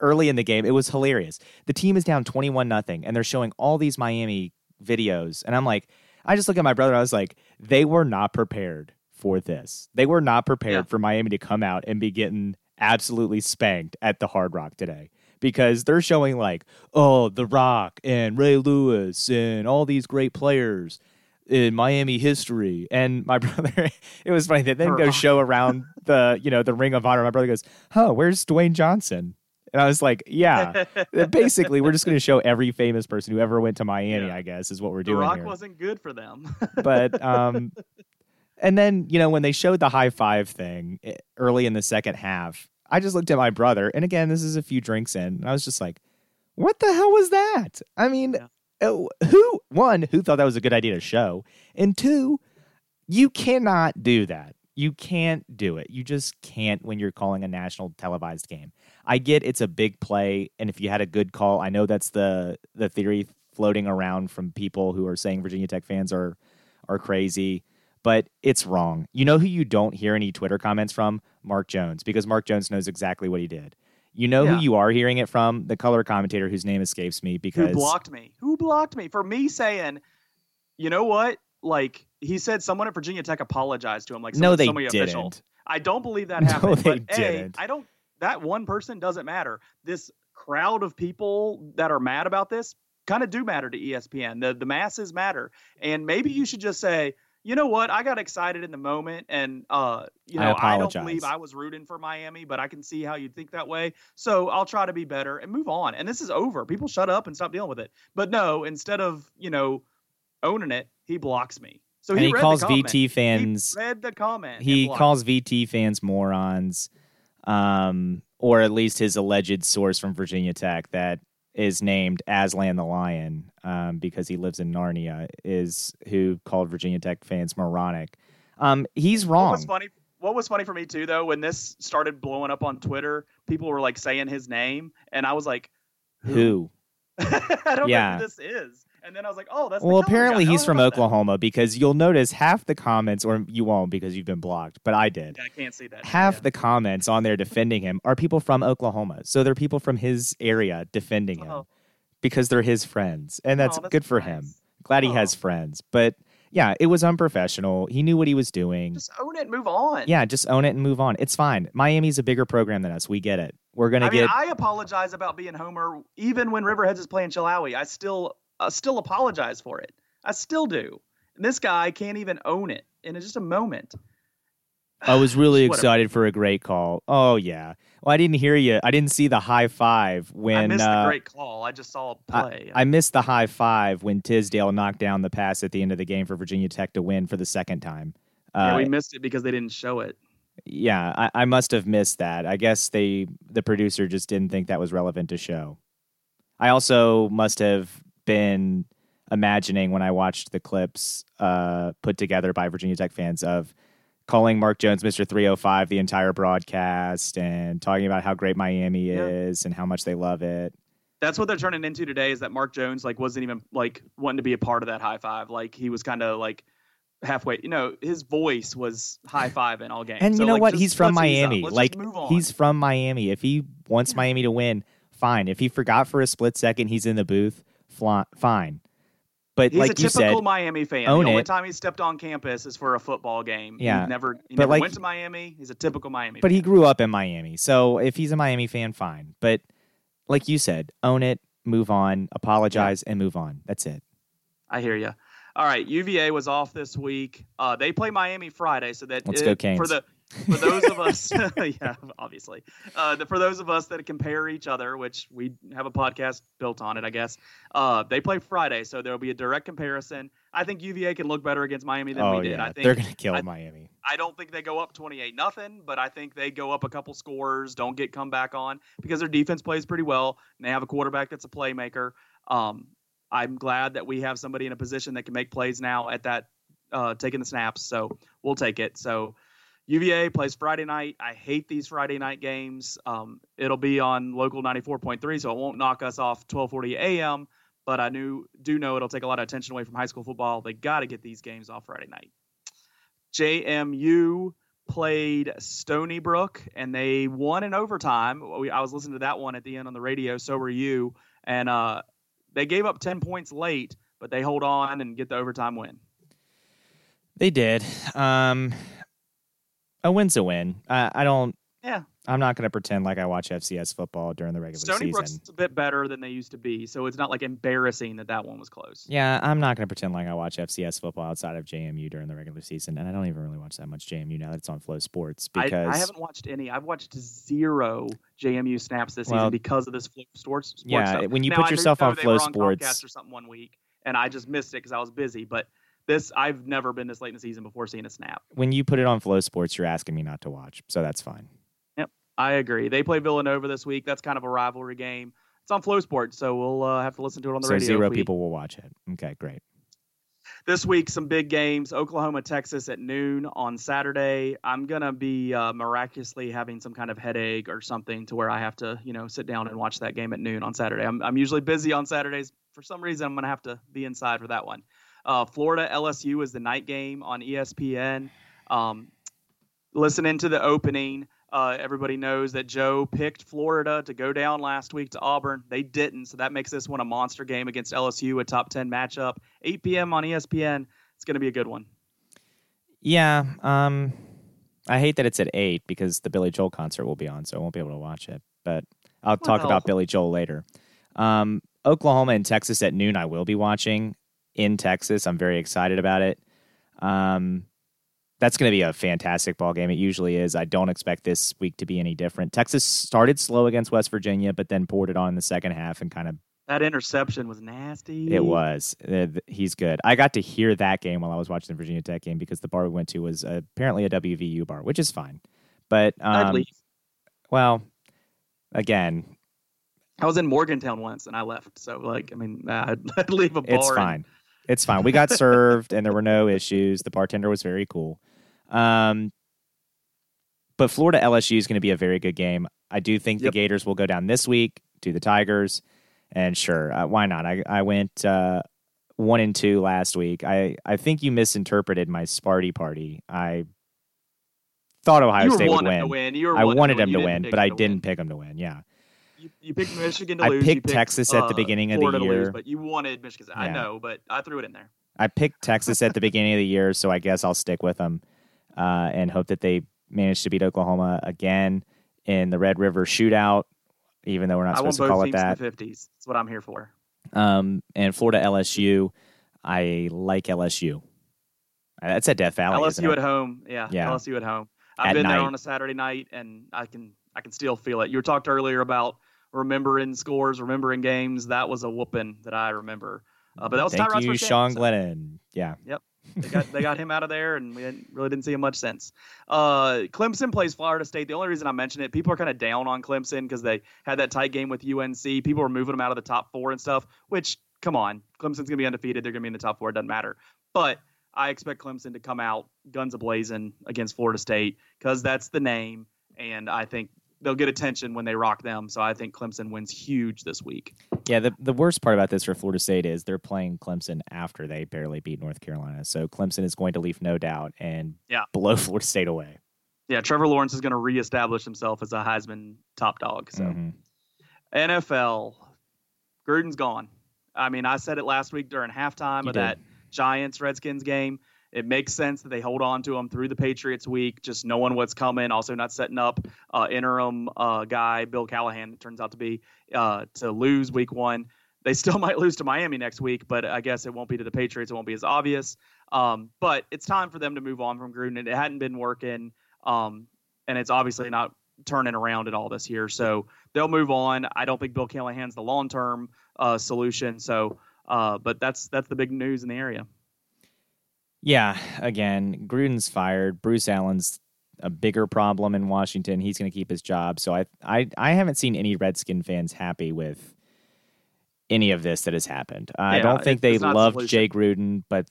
early in the game it was hilarious. The team is down 21 nothing and they're showing all these Miami videos and I'm like I just look at my brother I was like they were not prepared for this. They were not prepared Yeah. for Miami to come out and be getting absolutely spanked at the Hard Rock today because they're showing like oh The Rock and Ray Lewis and all these great players in Miami history. And my brother, it was funny. They then go show around the you know the Ring of Honor. My brother goes, "Huh, where's Dwayne Johnson?" And I was like, "Yeah." Basically, we're just going to show every famous person who ever went to Miami. Yeah. I guess is what we're the doing Rock here. wasn't good for them. but um, and then you know when they showed the high five thing eh, early in the second half, I just looked at my brother, and again, this is a few drinks in, and I was just like, "What the hell was that?" I mean, Yeah. uh, who one who thought that was a good idea to show, and two, you cannot do that. You can't do it. You just can't when you're calling a national televised game. I get it's a big play, and if you had a good call, I know that's the the theory floating around from people who are saying Virginia Tech fans are are crazy, but it's wrong. You know who you don't hear any Twitter comments from? Mark Jones, because Mark Jones knows exactly what he did. You know Yeah. who you are hearing it from? The color commentator whose name escapes me because Who blocked me? Who blocked me for me saying, you know what? Like he said, someone at Virginia Tech apologized to him. Like no, they somebody didn't. I don't believe that happened. No, they but didn't. I don't. That one person doesn't matter. This crowd of people that are mad about this kind of do matter to ESPN. The the masses matter, and maybe you should just say, you know what? I got excited in the moment, and uh, you know, I, don't believe I was rooting for Miami, but I can see how you'd think that way. So I'll try to be better and move on. And this is over. People shut up and stop dealing with it. But no, instead of you know owning it, he blocks me. So and he, he calls. VT fans He read the comment. he calls VT fans morons, um, or at least his alleged source from Virginia Tech that is named Aslan the Lion, um, because he lives in Narnia, is who called Virginia Tech fans moronic. Um, he's What wrong. was funny? What was funny for me too, though, when this started blowing up on Twitter, people were like saying his name, and I was like, Who? I don't Yeah. know who this is. And then I was like, oh, that's Well, apparently he's Oh, from thought that. Oklahoma because you'll notice half the comments, or you won't because you've been blocked, but I did. Yeah, I can't see that. half Yeah. the comments on there defending him are people from Oklahoma. So they're people from his area defending him Oh. because they're his friends. And that's, Oh, that's good for nice. him. Glad he has Oh. friends. But yeah, it was unprofessional. He knew what he was doing. Just own it and move on. yeah, just own it and move on. It's fine. Miami's a bigger program than us. We get it. We're going to I mean, get I apologize about being Homer, even when Riverheads is playing Chilhowie. I still, uh, still apologize for it. I still do. And this guy can't even own it in just a moment. I was really excited for a great call. Oh yeah. Well, I didn't hear you. I didn't see the high five when I missed uh, the great call. I just saw a play. I missed the high five when Tisdale knocked down the pass at the end of the game for Virginia Tech to win for the second time. yeah, Uh, we missed it because they didn't show it. yeah, I, I must have missed that. I guess they the producer just didn't think that was relevant to show. I also must have been imagining when I watched the clips uh, put together by Virginia Tech fans of calling Mark Jones Mr. 305 the entire broadcast and talking about how great Miami Yeah. is and how much they love it. That's what they're turning into today. Is that Mark Jones like wasn't even like wanting to be a part of that high five. Like he was kind of like halfway. You know, his voice was high five in all games. And So, you know like, what? just- He's from let's ease up. Miami. Like he's from Miami. If he wants Miami to win, fine. If he forgot for a split second, he's in the booth. Fly, fine. But He's like a you typical said, Miami fan. the only it. time he stepped on campus is for a football game. Yeah. he never, he But, never like- went to Miami. He's a typical Miami. but he grew up in Miami. So if he's a Miami fan, fine. But like you said, own it, move on, apologize, and move on. That's it. I hear you. All right, UVA was off this week. Uh, they play Miami Friday, so that Let's it- go Canes. for the for those of us, yeah, obviously, uh, for those of us that compare each other, which we have a podcast built on it, I guess. Uh, they play Friday, so there will be a direct comparison. I think UVA can look better against Miami than oh we did. yeah, I think they're gonna kill I- Miami. I don't think they go up 28 nothing, but I think they go up a couple scores, don't get come back on because their defense plays pretty well and they have a quarterback that's a playmaker. Um, I'm glad that we have somebody in a position that can make plays now at that uh, taking the snaps, so we'll take it. So UVA plays Friday night. I hate these Friday night games. Um, it'll be on local 94.3, so it won't knock us off 12:40 a.m. But I knew do know it'll take a lot of attention away from high school football. They got to get these games off Friday night. JMU played Stony Brook and they won in overtime. We, I was listening to that one at the end on the radio. So were you. And uh, they gave up 10 points late, but they hold on and get the overtime win. They did. Um, a win's a win. I, I don't. Yeah. I'm not going to pretend like I watch FCS football during the regular season. Stony season. Brook's a bit better than they used to be. So it's not like embarrassing that that one was close. Yeah, I'm not going to pretend like I watch FCS football outside of JMU during the regular season, and I don't even really watch that much JMU now that it's on Flow Sports because I haven't watched any. I've watched zero JMU snaps this Well, season because of this Flow sports. sports yeah, stuff. when you Now, put I yourself on Flow on Sports, Comcast or something one week, and I just missed it because I was busy. But this, I've never been this late in the season before seeing a snap. when you put it on Flow Sports, you're asking me not to watch, so that's fine. Yep, I agree. They play Villanova this week. That's kind of a rivalry game. It's on Flow Sports, so we'll uh, have to listen to it on the So radio. zero people will watch it. Okay, great. This week, some big games: Oklahoma, Texas at noon on Saturday. I'm gonna be uh, miraculously having some kind of headache or something to where I have to, you know, sit down and watch that game at noon on Saturday. I'm I'm usually busy on Saturdays. For some reason, I'm gonna have to be inside for that one. Uh, Florida LSU is the night game on ESPN. Um, listening to the opening, uh, everybody knows that Joe picked Florida to go down last week to Auburn. They didn't, so that makes this one a monster game against LSU, a top 10 matchup. 8 p.m. on ESPN. It's going to be a good one. Yeah, um, I hate that it's at eight because the Billy Joel concert will be on, so I won't be able to watch it. But I'll talk Well. about Billy Joel later. Um, Oklahoma and Texas at noon. I will be watching in Texas. I'm very excited about it. Um, that's going to be a fantastic ball game. It usually is. I don't expect this week to be any different. Texas started slow against West Virginia, but then poured it on in the second half and kind of That interception was nasty. it was. Uh, he's good. I got to hear that game while I was watching the Virginia Tech game because the bar we went to was apparently a WVU bar, which is fine. But um, well, again, I was in Morgantown once and I left. So, like, I mean, I'd, I'd leave a bar. it's and- fine. It's fine. We got served and there were no issues. The bartender was very cool. Um, but Florida LSU is going to be a very good game. I do think Yep. the Gators will go down this week to the Tigers, and sure, uh, why not? I I went uh, one and two last week. I I think you misinterpreted my Sparty party. I thought Ohio State would win. win. I wanted them to win, but I didn't pick them to win. Yeah, You, you picked Michigan to I lose. you picked picked, Texas at the uh, beginning of the Florida to lose, year. but you wanted Michigan. I know, but I threw it in there. I picked Texas at the beginning of the year, so I guess I'll stick with them uh, and hope that they manage to beat Oklahoma again in the Red River Shootout. Even though we're not I supposed to call it that. the 50s. That's what I'm here for. Um, and Florida LSU, I like LSU. Uh, That's at Death Valley, LSU at home. Yeah, Yeah. LSU at home. I've At been there on a Saturday night, and I can I can still feel it. You talked earlier about remembering scores, remembering games. That was a whooping that I remember. Uh, but that was Thank Tyrod you, first game, Sean so Glennon. Yeah, They got they got him out of there, and we didn't, really didn't see him much since. Uh, Clemson plays Florida State. The only reason I mention it, people are kind of down on Clemson because they had that tight game with UNC. People were moving them out of the top four and stuff. Which, come on, Clemson's gonna be undefeated. They're gonna be in the top four. It doesn't matter. But I expect Clemson to come out guns a blazing against Florida State because that's the name, and I think they'll get attention when they rock them. So I think Clemson wins huge this week. Yeah, the the worst part about this for Florida State is they're playing Clemson after they barely beat North Carolina. So Clemson is going to leave no doubt and yeah. blow Florida State away. Yeah, Trevor Lawrence is going to reestablish himself as a Heisman top dog. So Mm-hmm. NFL, Gruden's gone. I mean, I said it last week during halftime You of did. that Giants Redskins game. It makes sense that they hold on to him through the Patriots week, just knowing what's coming. Also, not setting up uh, interim uh, guy Bill Callahan. It turns out to be uh, to lose week one. They still might lose to Miami next week, but I guess it won't be to the Patriots. It won't be as obvious. Um, but it's time for them to move on from Gruden. It hadn't been working, um, and it's obviously not turning around at all this year. So they'll move on. I don't think Bill Callahan's the long term uh, solution. So, uh, but that's that's the big news in the area. Yeah, again, Gruden's fired. Bruce Allen's a bigger problem in Washington. He's going to keep his job. So I, I, I haven't seen any Redskin fans happy with any of this that has happened. I don't think they it's not love. Jay Gruden, but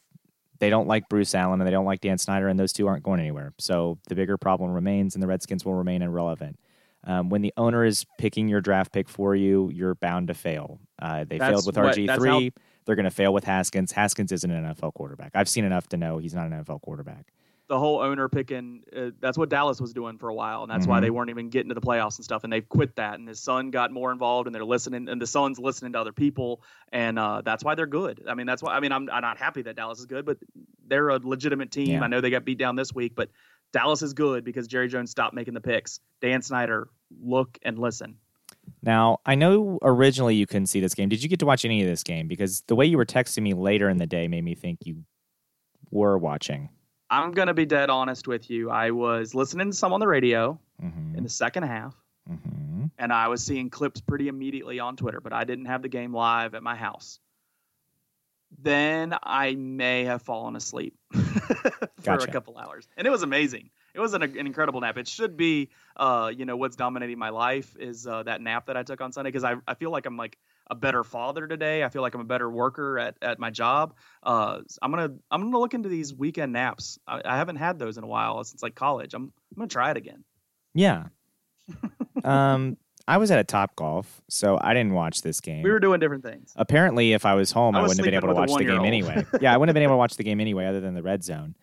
they don't like Bruce Allen and they don't like Dan Snyder, and those two aren't going anywhere. So the bigger problem remains, and the Redskins will remain irrelevant. Um, when the owner is picking your draft pick for you, you're bound to fail. Uh, they That's failed with RG three. They're going to fail with Haskins. Haskins isn't an NFL quarterback. I've seen enough to know he's not an NFL quarterback. The whole owner picking, uh, that's what Dallas was doing for a while, and that's why Mhm. they weren't even getting to the playoffs and stuff. And they've quit that, and his son got more involved, and they're listening, and the son's listening to other people, and uh, that's why they're good. I mean, that's why. I mean, I'm, I'm not happy that Dallas is good, but they're a legitimate team. Yeah. I know they got beat down this week, but Dallas is good because Jerry Jones stopped making the picks. Dan Snyder, look and listen. Now, I know originally you couldn't see this game. Did you get to watch any of this game? Because the way you were texting me later in the day made me think you were watching. I'm gonna be dead honest with you. I was listening to some on the radio hmm in the second half, hmm and I was seeing clips pretty immediately on Twitter, but I didn't have the game live at my house. Then I may have fallen asleep for Gotcha. a couple hours, and it was amazing. It was an, an incredible nap. It should be, uh, you know, what's dominating my life is uh, that nap that I took on Sunday because I, I feel like I'm like a better father today. I feel like I'm a better worker at, at my job. Uh, I'm gonna I'm gonna look into these weekend naps. I, I haven't had those in a while since like college. I'm I'm gonna try it again. Yeah. um, I was at a Top Golf, so I didn't watch this game. We were doing different things. Apparently, if I was home, I I, wouldn't have been able to watch the game anyway. yeah, I wouldn't have been able to watch the game anyway, other than the red zone.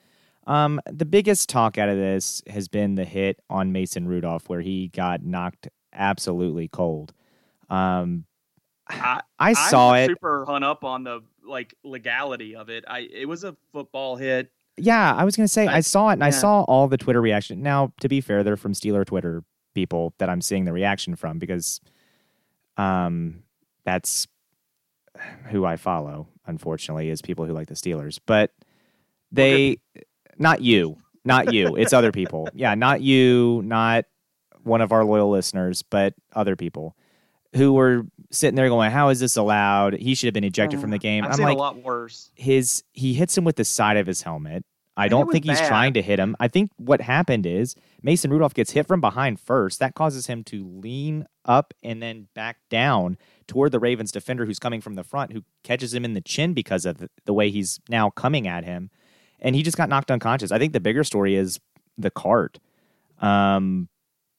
Um, the biggest talk out of this has been the hit on Mason Rudolph, where he got knocked absolutely cold. Um, I, I saw it. Super hung up on the like legality of it. I it was a football hit. Yeah, I was gonna say I, I- saw it and I saw all the Twitter reaction. Now, to be fair, they're from Steeler Twitter people that I'm seeing the reaction from because um that's who I follow, unfortunately, is people who like the Steelers. But they not you. Not you. It's other people. Yeah, not you, not one of our loyal listeners, but other people who were sitting there going, How is this allowed? He should have been ejected from the mm-hmm. game. I've I'm seen like a lot worse. his he hits him with the side of his helmet. I And don't think he's bad. trying to hit him. I think what happened is Mason Rudolph gets hit from behind first. That causes him to lean up and then back down toward the Ravens defender who's coming from the front, who catches him in the chin because of the way he's now coming at him. And he just got knocked unconscious. I think the bigger story is the cart. Um,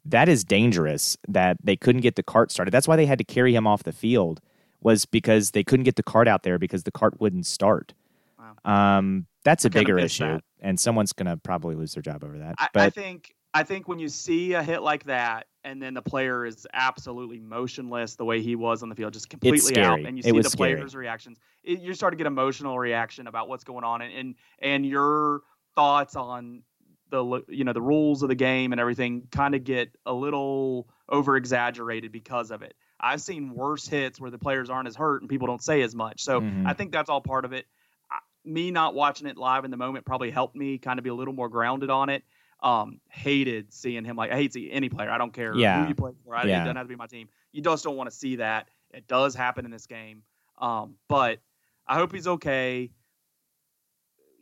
that is dangerous that they couldn't get the cart started. That's why they had to carry him off the field was because they couldn't get the cart out there because the cart wouldn't start. Wow. Um, that's a I kinda bigger issue, that. and someone's gonna probably lose their job over that. I, I think I think when you see a hit like that, and then the player is absolutely motionless, the way he was on the field, just completely out, and you see the scary. players' reactions, it, you start to get emotional reaction about what's going on, and and, and your thoughts on the you know the rules of the game and everything kind of get a little over exaggerated because of it. I've seen worse hits where the players aren't as hurt and people don't say as much. So Mhm. I think that's all part of it. I- Me not watching it live in the moment probably helped me kind of be a little more grounded on it. Um, hated seeing him like I hate seeing any player. I don't care Yeah. who you play for. I, Yeah. It doesn't have to be my team. You just don't want to see that. It does happen in this game. Um, but I hope he's okay.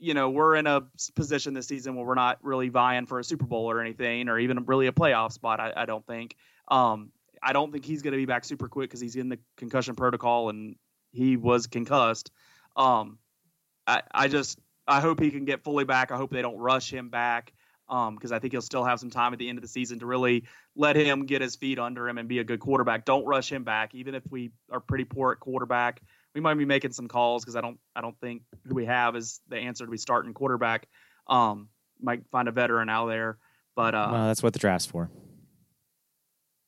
You know, we're in a position this season where we're not really vying for a Super Bowl or anything, or even really a playoff spot. I, I don't think. Um, I don't think he's going to be back super quick because he's in the concussion protocol and he was concussed. Um, I, I just I hope he can get fully back. I hope they don't rush him back because um, I think he'll still have some time at the end of the season to really let him get his feet under him and be a good quarterback. Don't rush him back, even if we are pretty poor at quarterback. We might be making some calls because I don't I don't think who we have is the answer to be starting quarterback. Um, might find a veteran out there, but uh, well, that's what the draft's for.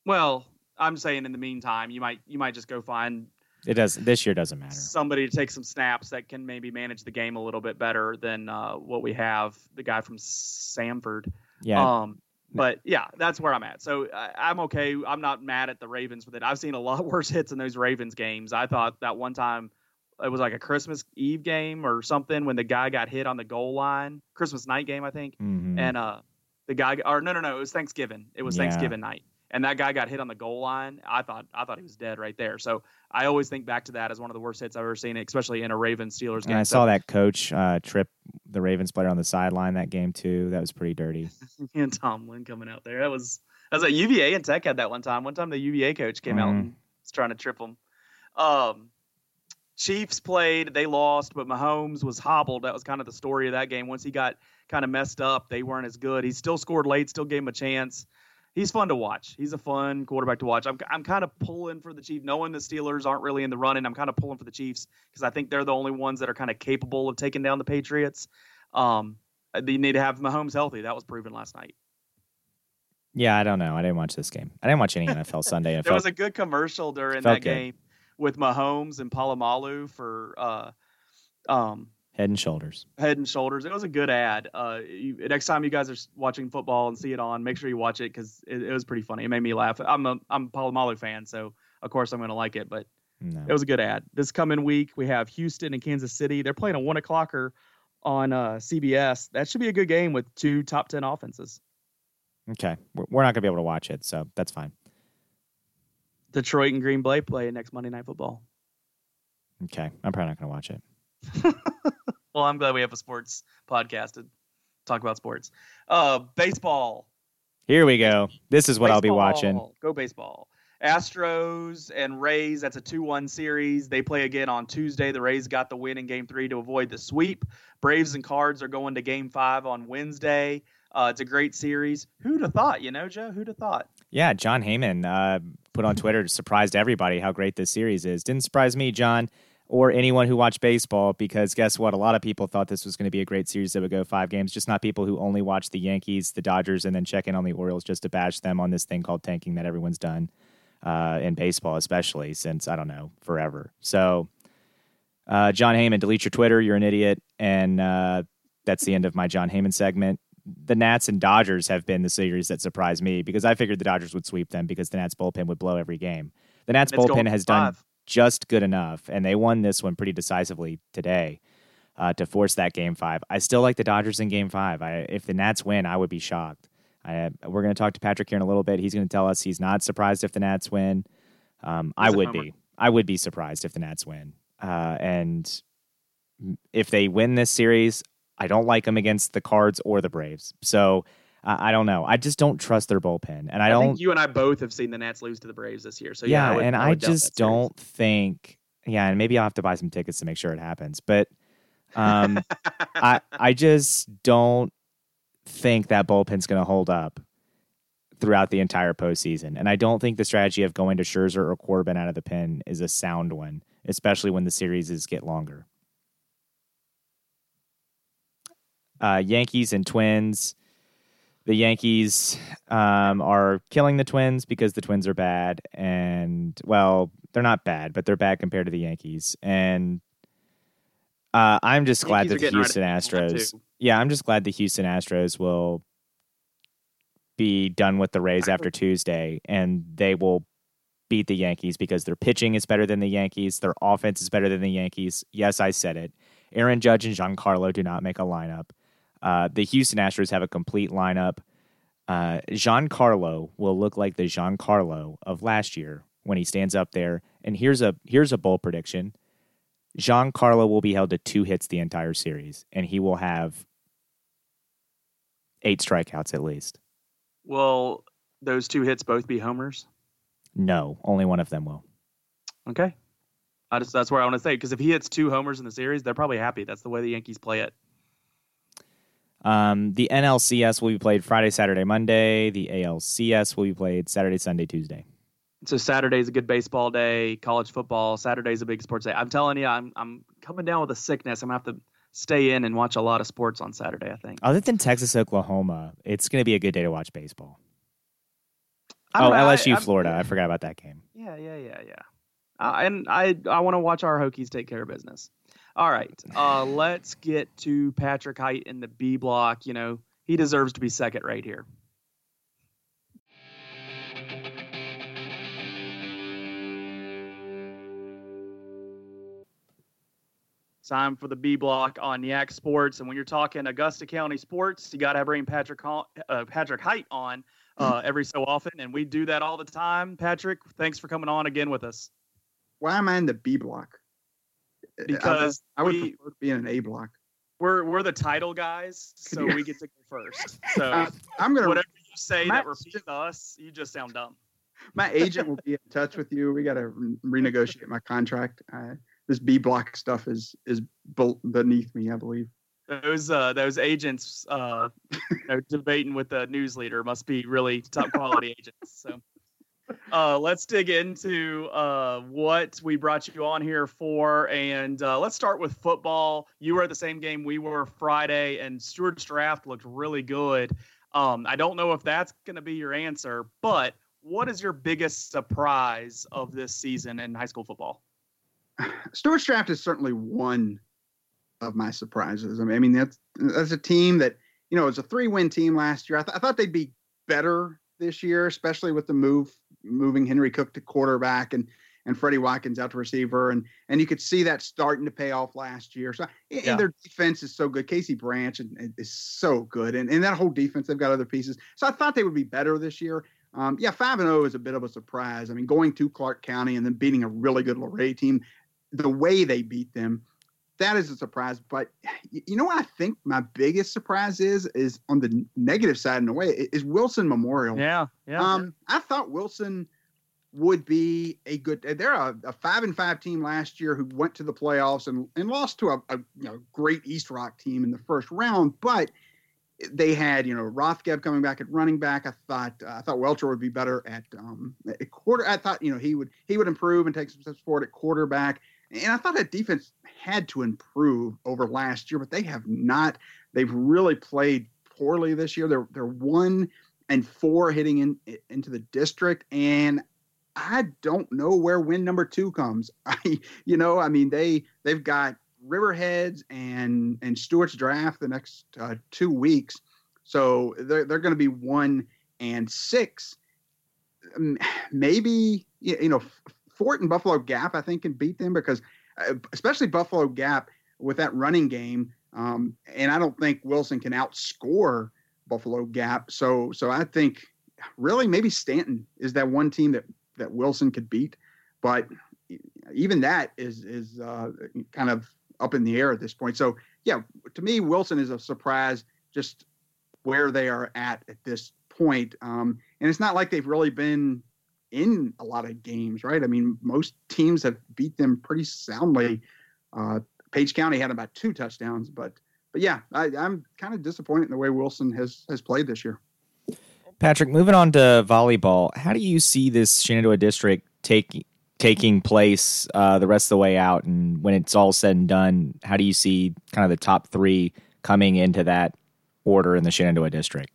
Well, I'm saying in the meantime, you might you might just go find it does this year doesn't matter. Somebody to take some snaps that can maybe manage the game a little bit better than uh, what we have. The guy from Samford. Yeah. Um, but yeah, that's where I'm at. So I, am okay. I'm not mad at the Ravens with it. I've seen a lot worse hits in those Ravens games. I thought that one time it was like a Christmas Eve game or something when the guy got hit on the goal line. Christmas night game, I think. Mm-hmm. And uh, the guy, or no, no, no, it was Thanksgiving. It was yeah. Thanksgiving night and that guy got hit on the goal line. I thought I thought he was dead right there. So I always think back to that as one of the worst hits I've ever seen, especially in a Ravens Steelers game. And I saw that coach uh, trip the Ravens player on the sideline that game too. That was pretty dirty. and Tomlin coming out there. That was that was at UVA and Tech had that one time. One time the UVA coach came mm-hmm. out and was trying to trip him. Um, Chiefs played, they lost, but Mahomes was hobbled. That was kind of the story of that game. Once he got kind of messed up, they weren't as good. He still scored late, still gave him a chance he's fun to watch. He's a fun quarterback to watch. I'm I'm kind of pulling for the Chiefs, knowing the Steelers aren't really in the running. I'm kind of pulling for the Chiefs because I think they're the only ones that are kind of capable of taking down the Patriots. Um, they need to have Mahomes healthy. That was proven last night. Yeah, I don't know. I didn't watch this game. I didn't watch any NFL Sunday. there felt, was a good commercial during that good. game with Mahomes and Polamalu for uh, um, Head and Shoulders. Head and Shoulders. It was a good ad. Uh, you, next time you guys are watching football and see it on, make sure you watch it because it, it, was pretty funny. It made me laugh. I'm a I'm a Polamalu fan, so of course I'm going to like it. But no. it was a good ad. This coming week we have Houston and Kansas City. They're playing a one o'clocker on uh, CBS. That should be a good game with two top ten offenses. Okay, we're not going to be able to watch it, so that's fine. Detroit and Green Bay play next Monday Night Football. Okay, I'm probably not going to watch it. well, I'm glad we have a sports podcast to talk about sports. Uh, baseball. Here we go. This is what baseball. I'll be watching. Go baseball. Astros and Rays, that's a 2 1 series. They play again on Tuesday. The Rays got the win in game three to avoid the sweep. Braves and Cards are going to game five on Wednesday. Uh, it's a great series. Who'd have thought, you know, Joe? Who'd have thought? Yeah, Jon Heyman uh, put on Twitter, surprised everybody how great this series is. Didn't surprise me, Jon or anyone who watched baseball because guess what? A lot of people thought this was going to be a great series that would go five games, just not people who only watch the Yankees, the Dodgers, and then check in on the Orioles just to bash them on this thing called tanking that everyone's done uh, in baseball, especially since, I don't know, forever. So, uh, Jon Heyman, delete your Twitter. You're an idiot. And uh, that's the end of my Jon Heyman segment. The Nats and Dodgers have been the series that surprised me because I figured the Dodgers would sweep them because the Nats bullpen would blow every game. The Nats bullpen has done just good enough, and they won this one pretty decisively today uh, to force that game five. I still like the Dodgers in game five. I, if the Nats win, I would be shocked. I, we're going to talk to Patrick here in a little bit. He's going to tell us he's not surprised if the Nats win. Um, I would be. I would be surprised if the Nats win. Uh, and if they win this series, I don't like them against the Cards or the Braves. So uh, I don't know. I just don't trust their bullpen, and I, I don't. you and I both have seen the Nats lose to the Braves this year. So yeah, yeah I would, and I, I just don't think. Yeah, and maybe I'll have to buy some tickets to make sure it happens. But um, I I just don't think that bullpen's going to hold up throughout the entire postseason, and I don't think the strategy of going to Scherzer or Corbin out of the pen is a sound one, especially when the series is get longer. Uh, Yankees and Twins the Yankees um, are killing the Twins because the Twins are bad, and well, they're not bad, but they're bad compared to the Yankees. And uh, I'm just glad that the Houston Astros. Yeah, I'm just glad the Houston Astros will be done with the Rays after Tuesday, and they will beat the Yankees because their pitching is better than the Yankees, their offense is better than the Yankees. Yes, I said it. Aaron Judge and Giancarlo do not make a lineup. Uh, the Houston Astros have a complete lineup. Uh, Giancarlo will look like the Giancarlo of last year when he stands up there. And here's a here's a bold prediction: Giancarlo will be held to two hits the entire series, and he will have eight strikeouts at least. Will those two hits both be homers? No, only one of them will. Okay. I just that's where I want to say because if he hits two homers in the series, they're probably happy. That's the way the Yankees play it. Um, the NLCS will be played Friday, Saturday, Monday. The ALCS will be played Saturday, Sunday, Tuesday. So Saturday's a good baseball day. College football. Saturday's a big sports day. I'm telling you, I'm I'm coming down with a sickness. I'm gonna have to stay in and watch a lot of sports on Saturday. I think. Other than Texas, Oklahoma, it's going to be a good day to watch baseball. I Oh, know, LSU, I'm- Florida. I forgot about that game. Yeah, yeah, yeah, yeah. Uh, and I I want to watch our Hokies take care of business. All right, uh, let's get to Patrick Hite in the B block. You know he deserves to be second right here. Time for the B block on Yak Sports, and when you're talking Augusta County sports, you got to bring Patrick uh, Patrick Hite on uh, every so often, and we do that all the time. Patrick, thanks for coming on again with us. Why am I in the B block? I would- Because I would, we- prefer to be in an A block. We're we're the title guys, so we get to go first. So Uh, I'm gonna. whatever you say Matt, that repeats us, you just sound dumb. My agent will be in touch with you. We got to re- renegotiate my contract. Uh, this B block stuff is is beneath me, I believe. Those uh, those agents uh, you know, debating with the news leader must be really top quality agents. So uh, let's dig into uh, what we brought you on here for, and uh, let's start with football. You were at the same game we were Friday, and Stuarts Draft looked really good. Um, I don't know if that's going to be your answer, but what is your biggest surprise of this season in high school football? Stuarts Draft is certainly one of my surprises. I mean, I mean that's that's a team that you know it was a three win team last year. I, th- I thought they'd be better this year, especially with the move moving Henry Cook to quarterback and and Freddie Watkins out to receiver, and and you could see that starting to pay off last year. So and Yeah. their defense is so good. Casey Branch is so good, and and that whole defense they've got other pieces. So I thought they would be better this year. Um, yeah, five and zero is a bit of a surprise. I mean, going to Clarke County and then beating a really good Luray team, the way they beat them, that is a surprise. But you know what I think my biggest surprise is is on the negative side in a way is Wilson Memorial. Yeah, yeah. Um, I thought Wilson would be a good. They're a, a five and five team last year who went to the playoffs and, and lost to a, a you know great East Rock team in the first round, but they had you know Rothgeb coming back at running back. I thought uh, I thought Welcher would be better at um, at quarter. I thought you know he would he would improve and take some steps forward at quarterback. And I thought that defense had to improve over last year, but they have not. They've really played poorly this year. They're they're one and four hitting in into the district, and I don't know where win number two comes. I you know I mean they they've got Riverheads and and Stuarts Draft the next uh, two weeks, so they're they're going to be one and six. Um, Maybe you know Fort and Buffalo Gap I think can beat them because especially Buffalo Gap with that running game. Um, and I don't think Wilson can outscore Buffalo Gap. So so I think really maybe Staunton is that one team that that Wilson could beat, but even that is is uh, kind of up in the air at this point. So yeah, to me Wilson is a surprise just where they are at at this point. Um, and it's not like they've really been in a lot of games, right? I mean, most teams have beat them pretty soundly. Uh, Page County had about two touchdowns, but but yeah, I, I'm kind of disappointed in the way Wilson has has played this year. Patrick, moving on to volleyball, how do you see this Shenandoah district taking taking place uh, the rest of the way out? And when it's all said and done, how do you see kind of the top three coming into that order in the Shenandoah district?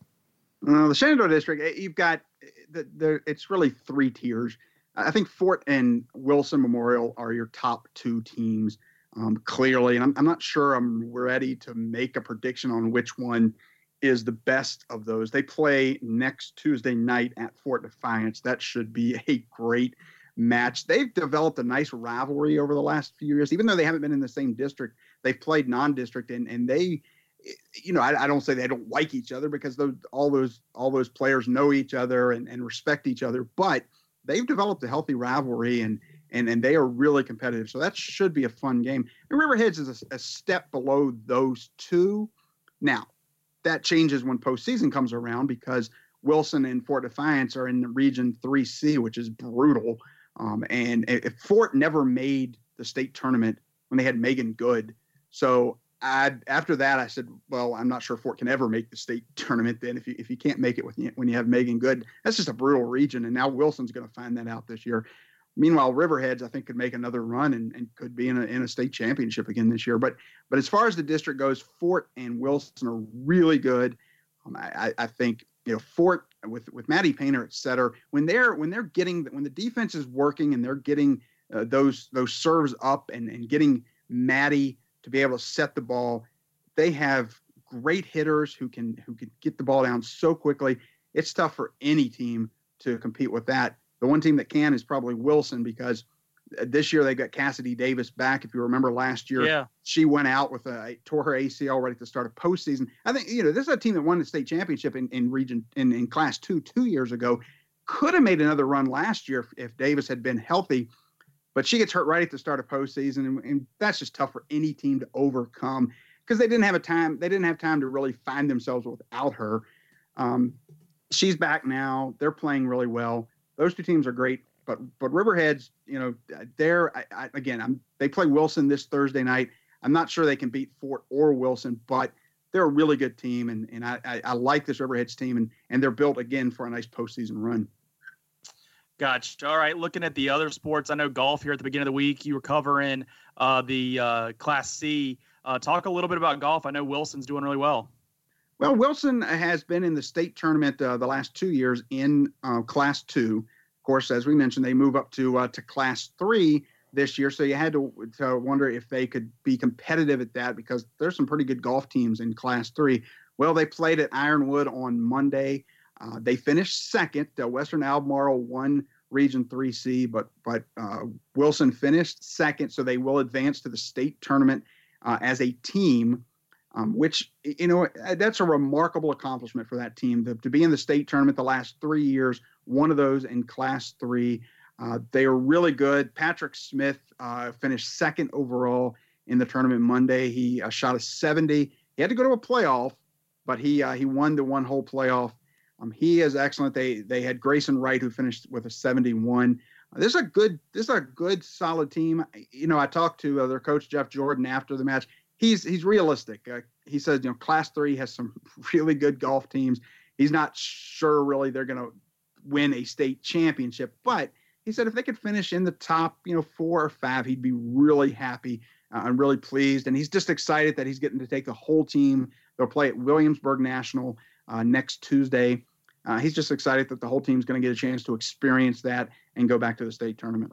Uh, the Shenandoah district, eh, you've got the, it's really three tiers. I think Fort and Wilson Memorial are your top two teams um, clearly, and I'm, I'm not sure I'm ready to make a prediction on which one is the best of those. They play next Tuesday night at Fort Defiance. That should be a great match. They've developed a nice rivalry over the last few years, even though they haven't been in the same district. They've played non-district, and and they, you know, I, I don't say they don't like each other because those all those all those players know each other and, and respect each other, but they've developed a healthy rivalry and and and they are really competitive. So that should be a fun game. And Riverheads is a, a step below those two. Now, that changes when postseason comes around because Wilson and Fort Defiance are in the Region 3C, which is brutal. Um, and Fort never made the state tournament when they had Megan Good, so I after that I said, well, I'm not sure Fort can ever make the state tournament. Then if you if you can't make it with when you have Megan Good, that's just a brutal region. And now Wilson's going to find that out this year. Meanwhile, Riverheads I think could make another run and, and could be in a in a state championship again this year. But but as far as the district goes, Fort and Wilson are really good. Um, I, I think you know Fort with with Maddie Painter et cetera. When they're when they're getting when the defense is working and they're getting uh, those those serves up and and getting Maddie to be able to set the ball. They have great hitters who can who can get the ball down so quickly. It's tough for any team to compete with that. The one team that can is probably Wilson because uh, this year they got Cassidy Davis back. If you remember last year, yeah. she went out with a tore her ACL right at the start of postseason. I think you know this is a team that won the state championship in, in region in, in class two two years ago. Could have made another run last year if, if Davis had been healthy. But she gets hurt right at the start of postseason, and, and that's just tough for any team to overcome because they didn't have a time. They didn't have time to really find themselves without her. Um, she's back now. They're playing really well. Those two teams are great. But but Riverheads, you know, they're I, I, again. I'm, they play Wilson this Thursday night. I'm not sure they can beat Fort or Wilson, but they're a really good team, and and I, I, I like this Riverheads team, and and they're built again for a nice postseason run. Gotcha. All right. Looking at the other sports, I know golf here at the beginning of the week. You were covering uh, the uh, Class C. Uh, talk a little bit about golf. I know Wilson's doing really well. Well, Wilson has been in the state tournament uh, the last two years in uh, Class Two. Of course, as we mentioned, they move up to uh, to Class Three this year, so you had to, to wonder if they could be competitive at that because there's some pretty good golf teams in Class Three. Well, they played at Ironwood on Monday. Uh, they finished second. Uh, Western Albemarle won Region 3C, but but uh, Wilson finished second, so they will advance to the state tournament uh, as a team. Um, which you know that's a remarkable accomplishment for that team to, to, be in the state tournament the last three years. One of those in Class Three. Uh, they are really good. Patrick Smith uh, finished second overall in the tournament Monday. He shot a 70. He had to go to a playoff, but he he won the one hole playoff um, he is excellent. They they had Grayson Wright who finished with a 71. Uh, this is a good this is a good solid team. You know, I talked to uh, their coach Jeff Jordan after the match. He's he's realistic. Uh, he says you know Class Three has some really good golf teams. He's not sure really they're going to win a state championship, but he said if they could finish in the top you know four or five, he'd be really happy. Uh, I'm really pleased, and he's just excited that he's getting to take the whole team. They'll play at Williamsburg National uh, next Tuesday. Uh, he's just excited that the whole team's going to get a chance to experience that and go back to the state tournament.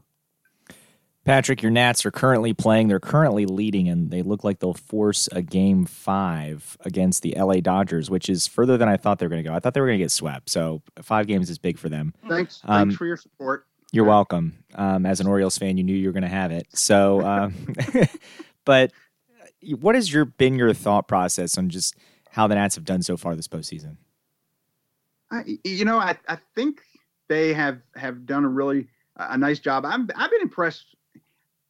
Patrick, your Nats are currently playing. They're currently leading, and they look like they'll force a game five against the LA Dodgers, which is further than I thought they were going to go. I thought they were going to get swept. So five games is big for them. Thanks. Um, thanks for your support. You're welcome. Um, as an Orioles fan, you knew you were going to have it. So, um, but what has your been your thought process on just how the Nats have done so far this postseason? I, you know, I, I think they have have done a really a nice job. I'm, I've been impressed.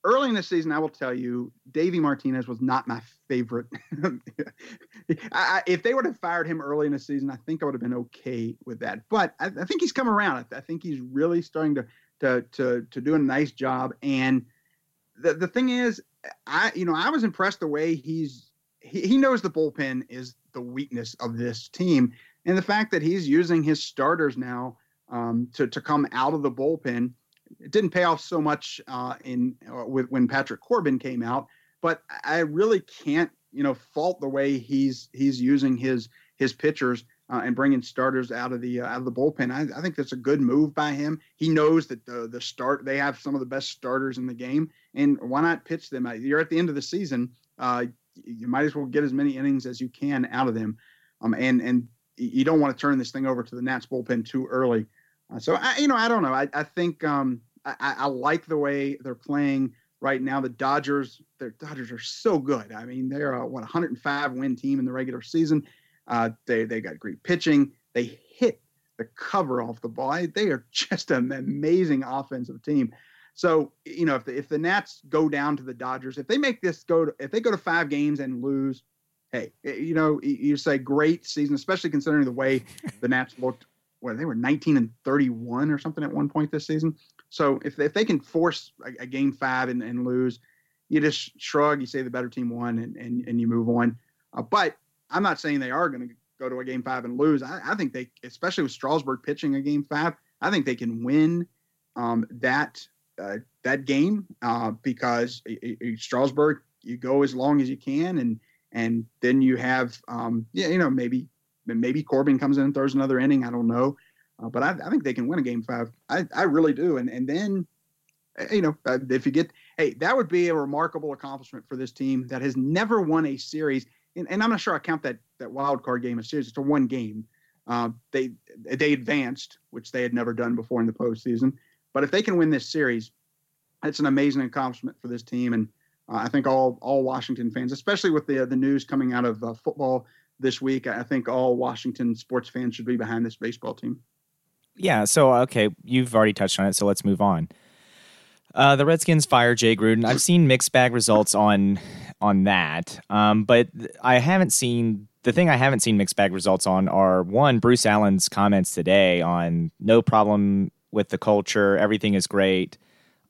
Early in the season, I will tell you, Davey Martinez was not my favorite. I, if they would have fired him early in the season, I think I would have been okay with that. But I, I think he's come around. I, think he's really starting to to to to do a nice job. And the the thing is, I you know I was impressed the way he's he, he knows the bullpen is the weakness of this team, and the fact that he's using his starters now um, to to come out of the bullpen. It didn't pay off so much uh, in uh, with when Patrick Corbin came out, but I really can't you know fault the way he's he's using his his pitchers uh, and bringing starters out of the uh, out of the bullpen. I, I, think that's a good move by him. He knows that the the start they have some of the best starters in the game, and why not pitch them? You're at the end of the season. Uh, you might as well get as many innings as you can out of them. Um, and and you don't want to turn this thing over to the Nats bullpen too early. Uh, so I, you know, I don't know. I, I think um, I, I, like the way they're playing right now. The Dodgers, their Dodgers are so good. I mean, they're a what 105 win team in the regular season. Uh, they they got great pitching. They hit the cover off the ball. They are just an amazing offensive team. So you know, if the, if the Nats go down to the Dodgers, if they make this go to if they go to five games and lose, hey, you know, you say great season, especially considering the way the Nats looked. Where they were 19 and 31 or something at one point this season. So if if they can force a, a game five and, and lose, you just shrug, you say the better team won, and and, and you move on. Uh, but I'm not saying they are going to go to a game five and lose. I, I, think they, especially with Strasburg pitching a game five, I think they can win um, that uh, that game uh, because Strasburg, you go as long as you can, and and then you have um, yeah, you know maybe maybe Corbin comes in and throws another inning. I don't know, uh, but I, I, think they can win a game five. I, I really do, and and then you know uh, if you get hey that would be a remarkable accomplishment for this team that has never won a series. And, and I'm not sure I count that that wild card game as series. It's a one game. Uh, they they advanced, which they had never done before in the postseason. But if they can win this series, it's an amazing accomplishment for this team, and uh, I think all all Washington fans, especially with the the news coming out of uh, football this week, I think all Washington sports fans should be behind this baseball team. Yeah. So okay, you've already touched on it, so let's move on. Uh, the Redskins fire Jay Gruden. I've seen mixed bag results on on that, um, but I haven't seen the thing I haven't seen mixed bag results on are one Bruce Allen's comments today on no problem with the culture, everything is great.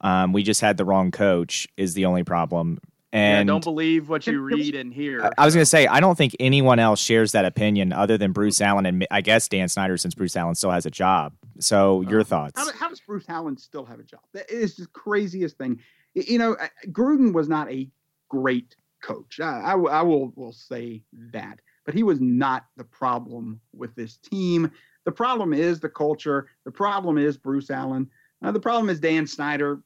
Um, we just had the wrong coach is the only problem. And yeah, don't believe what you read and hear. I, was going to say, I don't think anyone else shares that opinion other than Bruce Allen and I guess Dan Snyder, since Bruce Allen still has a job. So, your uh, thoughts? How, how, does Bruce Allen still have a job? That is the craziest thing. You know, Gruden was not a great coach. I, I, I will will say that, but he was not the problem with this team. The problem is the culture. The problem is Bruce Allen. Uh, the problem is Dan Snyder.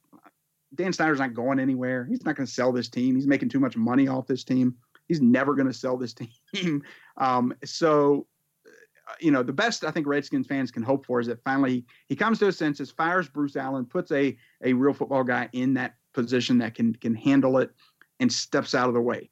Dan Snyder's not going anywhere. He's not going to sell this team. He's making too much money off this team. He's never going to sell this team. Um, so, uh, you know, the best I think Redskins fans can hope for is that finally he comes to his senses, fires Bruce Allen, puts a a real football guy in that position that can can handle it, and steps out of the way.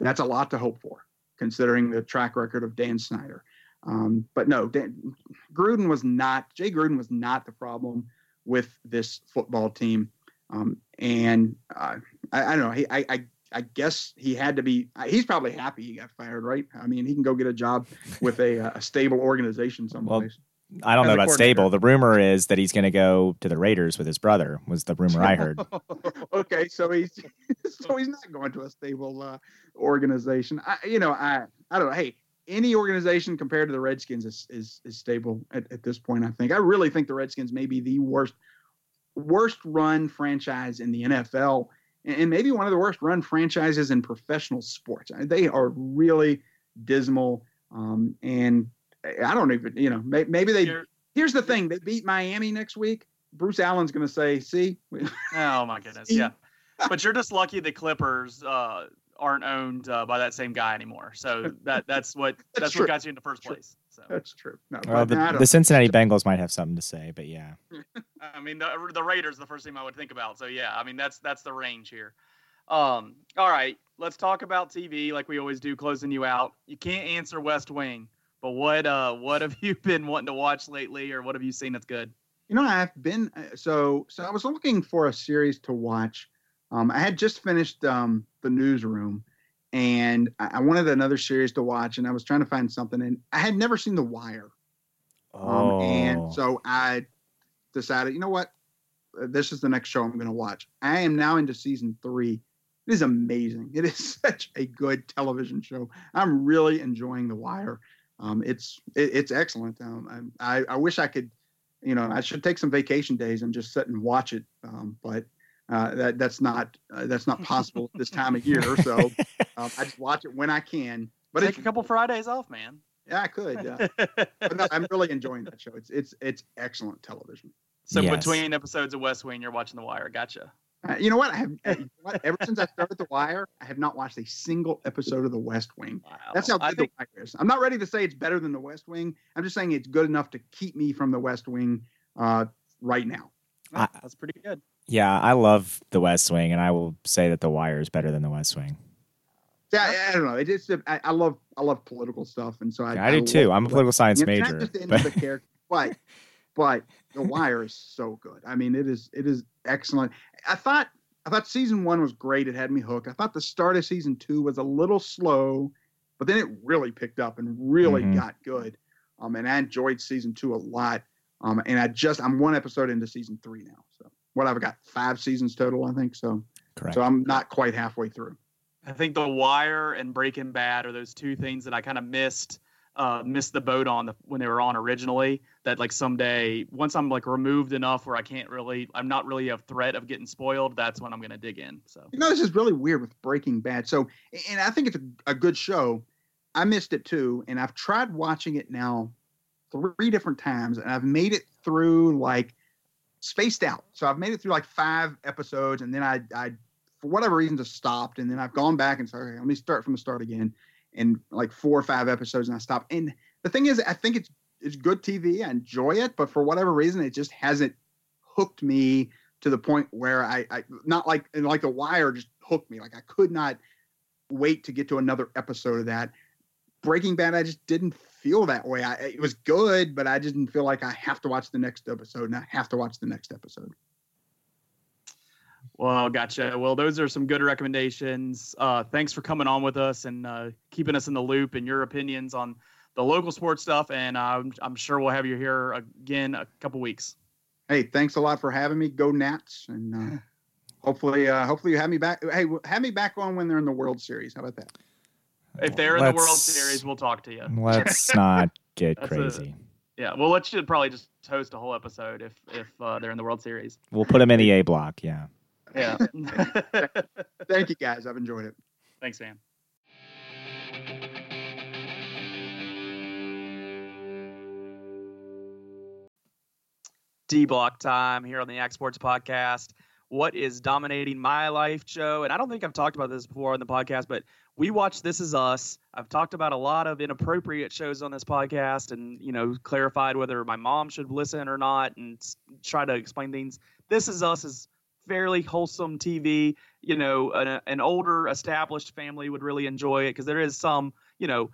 That's a lot to hope for, considering the track record of Dan Snyder. Um, but no, Dan, Gruden was not. Jay Gruden was not the problem with this football team. Um, and uh, I, I, don't know. He, I, I, I guess he had to be. He's probably happy he got fired, right? I mean, he can go get a job with a, a stable organization someplace. Well, I don't know about stable. The rumor is that he's going to go to the Raiders with his brother. Was the rumor I heard? okay, so he's so he's not going to a stable uh, organization. I, you know, I I don't know. Hey, any organization compared to the Redskins is is, is stable at, at this point. I think. I really think the Redskins may be the worst worst run franchise in the NFL, and maybe one of the worst run franchises in professional sports. They are really dismal, um, and I don't even you know maybe they. Here's the thing: they beat Miami next week. Bruce Allen's going to say, "See." oh my goodness! Yeah, but you're just lucky the Clippers uh, aren't owned uh, by that same guy anymore. So that that's what that's, that's what got you in the first place. So that's true. No, well, the, the, Cincinnati Bengals might have something to say, but yeah. I mean, the, the Raiders the first team I would think about. So yeah, I mean that's that's the range here. Um, all right, let's talk about TV like we always do, closing you out. You can't answer West Wing, but what uh what have you been wanting to watch lately, or what have you seen that's good? You know, I've been uh, so so. I was looking for a series to watch. Um, I had just finished um, the newsroom, and I, wanted another series to watch, and I was trying to find something, and I had never seen The Wire. Oh. Um, and oh. so I decided, you know what, uh, this is the next show I'm going to watch. I am now into season three. It is amazing. It is such a good television show. I'm really enjoying The Wire. Um, it's it, it's excellent. Um, I, I wish I could, you know, I should take some vacation days and just sit and watch it. Um, but uh, that that's not uh, that's not possible this time of year. So um, I just watch it when I can. But take a couple Fridays off, man. Yeah, I could. Yeah. but no, I'm really enjoying that show. It's it's it's excellent television. So yes. between episodes of West Wing, you're watching The Wire. Gotcha. Uh, you know what? I have uh, ever since I started The Wire, I have not watched a single episode of The West Wing. Wow. That's how good think... The Wire is. I'm not ready to say it's better than The West Wing. I'm just saying it's good enough to keep me from The West Wing uh, right now. I, that's pretty good. Yeah, I love The West Wing, and I will say that The Wire is better than The West Wing. Yeah, I, I don't know. It is. I, I, love I love political stuff, and so I, yeah, I do too. I'm a political science you know, major. Not just the but... the character, but but The Wire is so good. I mean, it is it is excellent. I thought I thought season one was great. It had me hooked. I thought the start of season two was a little slow, but then it really picked up and really mm-hmm. got good. Um, and I enjoyed season two a lot. Um, and I just I'm one episode into season three now. So what I've got five seasons total, I think. So Correct. So I'm not quite halfway through. I think The Wire and Breaking Bad are those two things that I kind of missed uh, missed the boat on the, when they were on originally. That like someday, once I'm like removed enough where I can't really, I'm not really a threat of getting spoiled. That's when I'm gonna dig in. So You know, this is really weird with Breaking Bad. So, and I think it's a, a good show. I missed it too, and I've tried watching it now three different times, and I've made it through like spaced out. So I've made it through like five episodes, and then I, I for whatever reason, just stopped, and then I've gone back and said, let me start from the start again, and like four or five episodes, and I stopped. And the thing is, I think it's it's good TV. I enjoy it, but for whatever reason, it just hasn't hooked me to the point where I, I not like like the Wire just hooked me. Like I could not wait to get to another episode of that. Breaking Bad, I just didn't feel that way. I, it was good, but I didn't feel like I have to watch the next episode and I have to watch the next episode. Well, gotcha. Well, those are some good recommendations. Uh, thanks for coming on with us and uh, keeping us in the loop and your opinions on the local sports stuff. And I'm, I'm sure we'll have you here again a couple weeks. Hey, thanks a lot for having me. Go Nats, and uh, hopefully, uh, hopefully you have me back. Hey, have me back on when they're in the World Series. How about that? If they're in the World Series, we'll talk to you. Let's not get That's a- crazy. Yeah, we'll let you probably just host a whole episode if if uh, they're in the World Series. We'll put them in the A block. Yeah. Yeah. Thank you guys. I've enjoyed it. Thanks, man. D block time here on the Yak Sports Podcast. What is dominating my life, Joe? And I don't think I've talked about this before on the podcast, but we watch This Is Us. I've talked about a lot of inappropriate shows on this podcast and, you know, clarified whether my mom should listen or not and try to explain things. This Is Us is fairly wholesome TV. You know, an, an older established family would really enjoy it because there is some, you know,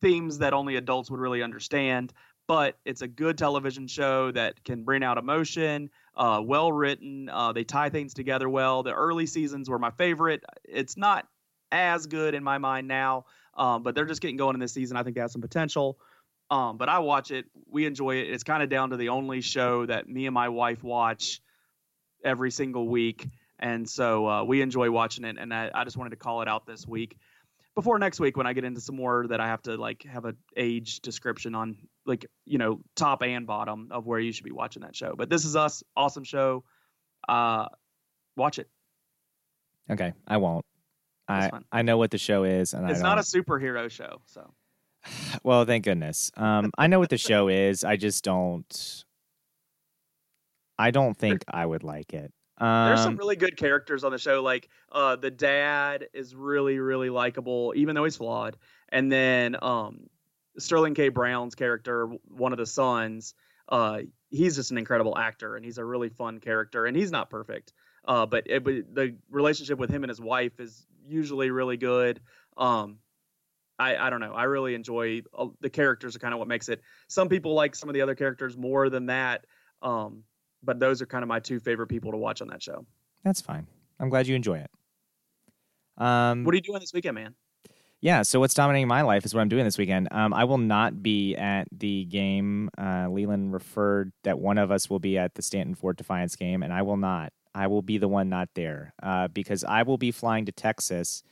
themes that only adults would really understand. But it's a good television show that can bring out emotion, uh, well written. Uh, they tie things together well. The early seasons were my favorite. It's not as good in my mind now, um, but they're just getting going in this season. I think they have some potential. Um, but I watch it. We enjoy it. It's kind of down to the only show that me and my wife watch every single week. And so uh, we enjoy watching it. And I, I just wanted to call it out this week. Before next week, when I get into some more that I have to like have a age description on, like you know, top and bottom of where you should be watching that show. But this is us, awesome show. Uh, watch it. Okay. I won't. That's I. I know what the show is, and It's not a superhero show, so Well, thank goodness. Um, I know what the show is. I just don't. I don't think I would like it. There's some Um, really good characters on the show. Like uh, the dad is really, really likable, even though he's flawed. And then um, Sterling K. Brown's character, one of the sons, uh, he's just an incredible actor, and he's a really fun character. And he's not perfect, uh, but, it, but the relationship with him and his wife is usually really good. Um, I, I don't know. I really enjoy uh, the characters are kind of what makes it. Some people like some of the other characters more than that. Um, but those are kind of my two favorite people to watch on that show. that's fine. I'm glad you enjoy it. Um, What are you doing this weekend, man? Yeah, so what's dominating my life is what I'm doing this weekend. Um, I will not be at the game. Uh, Leland referred that one of us will be at the Staunton Fort Defiance game, and I will not. I will be the one not there uh, because I will be flying to Texas,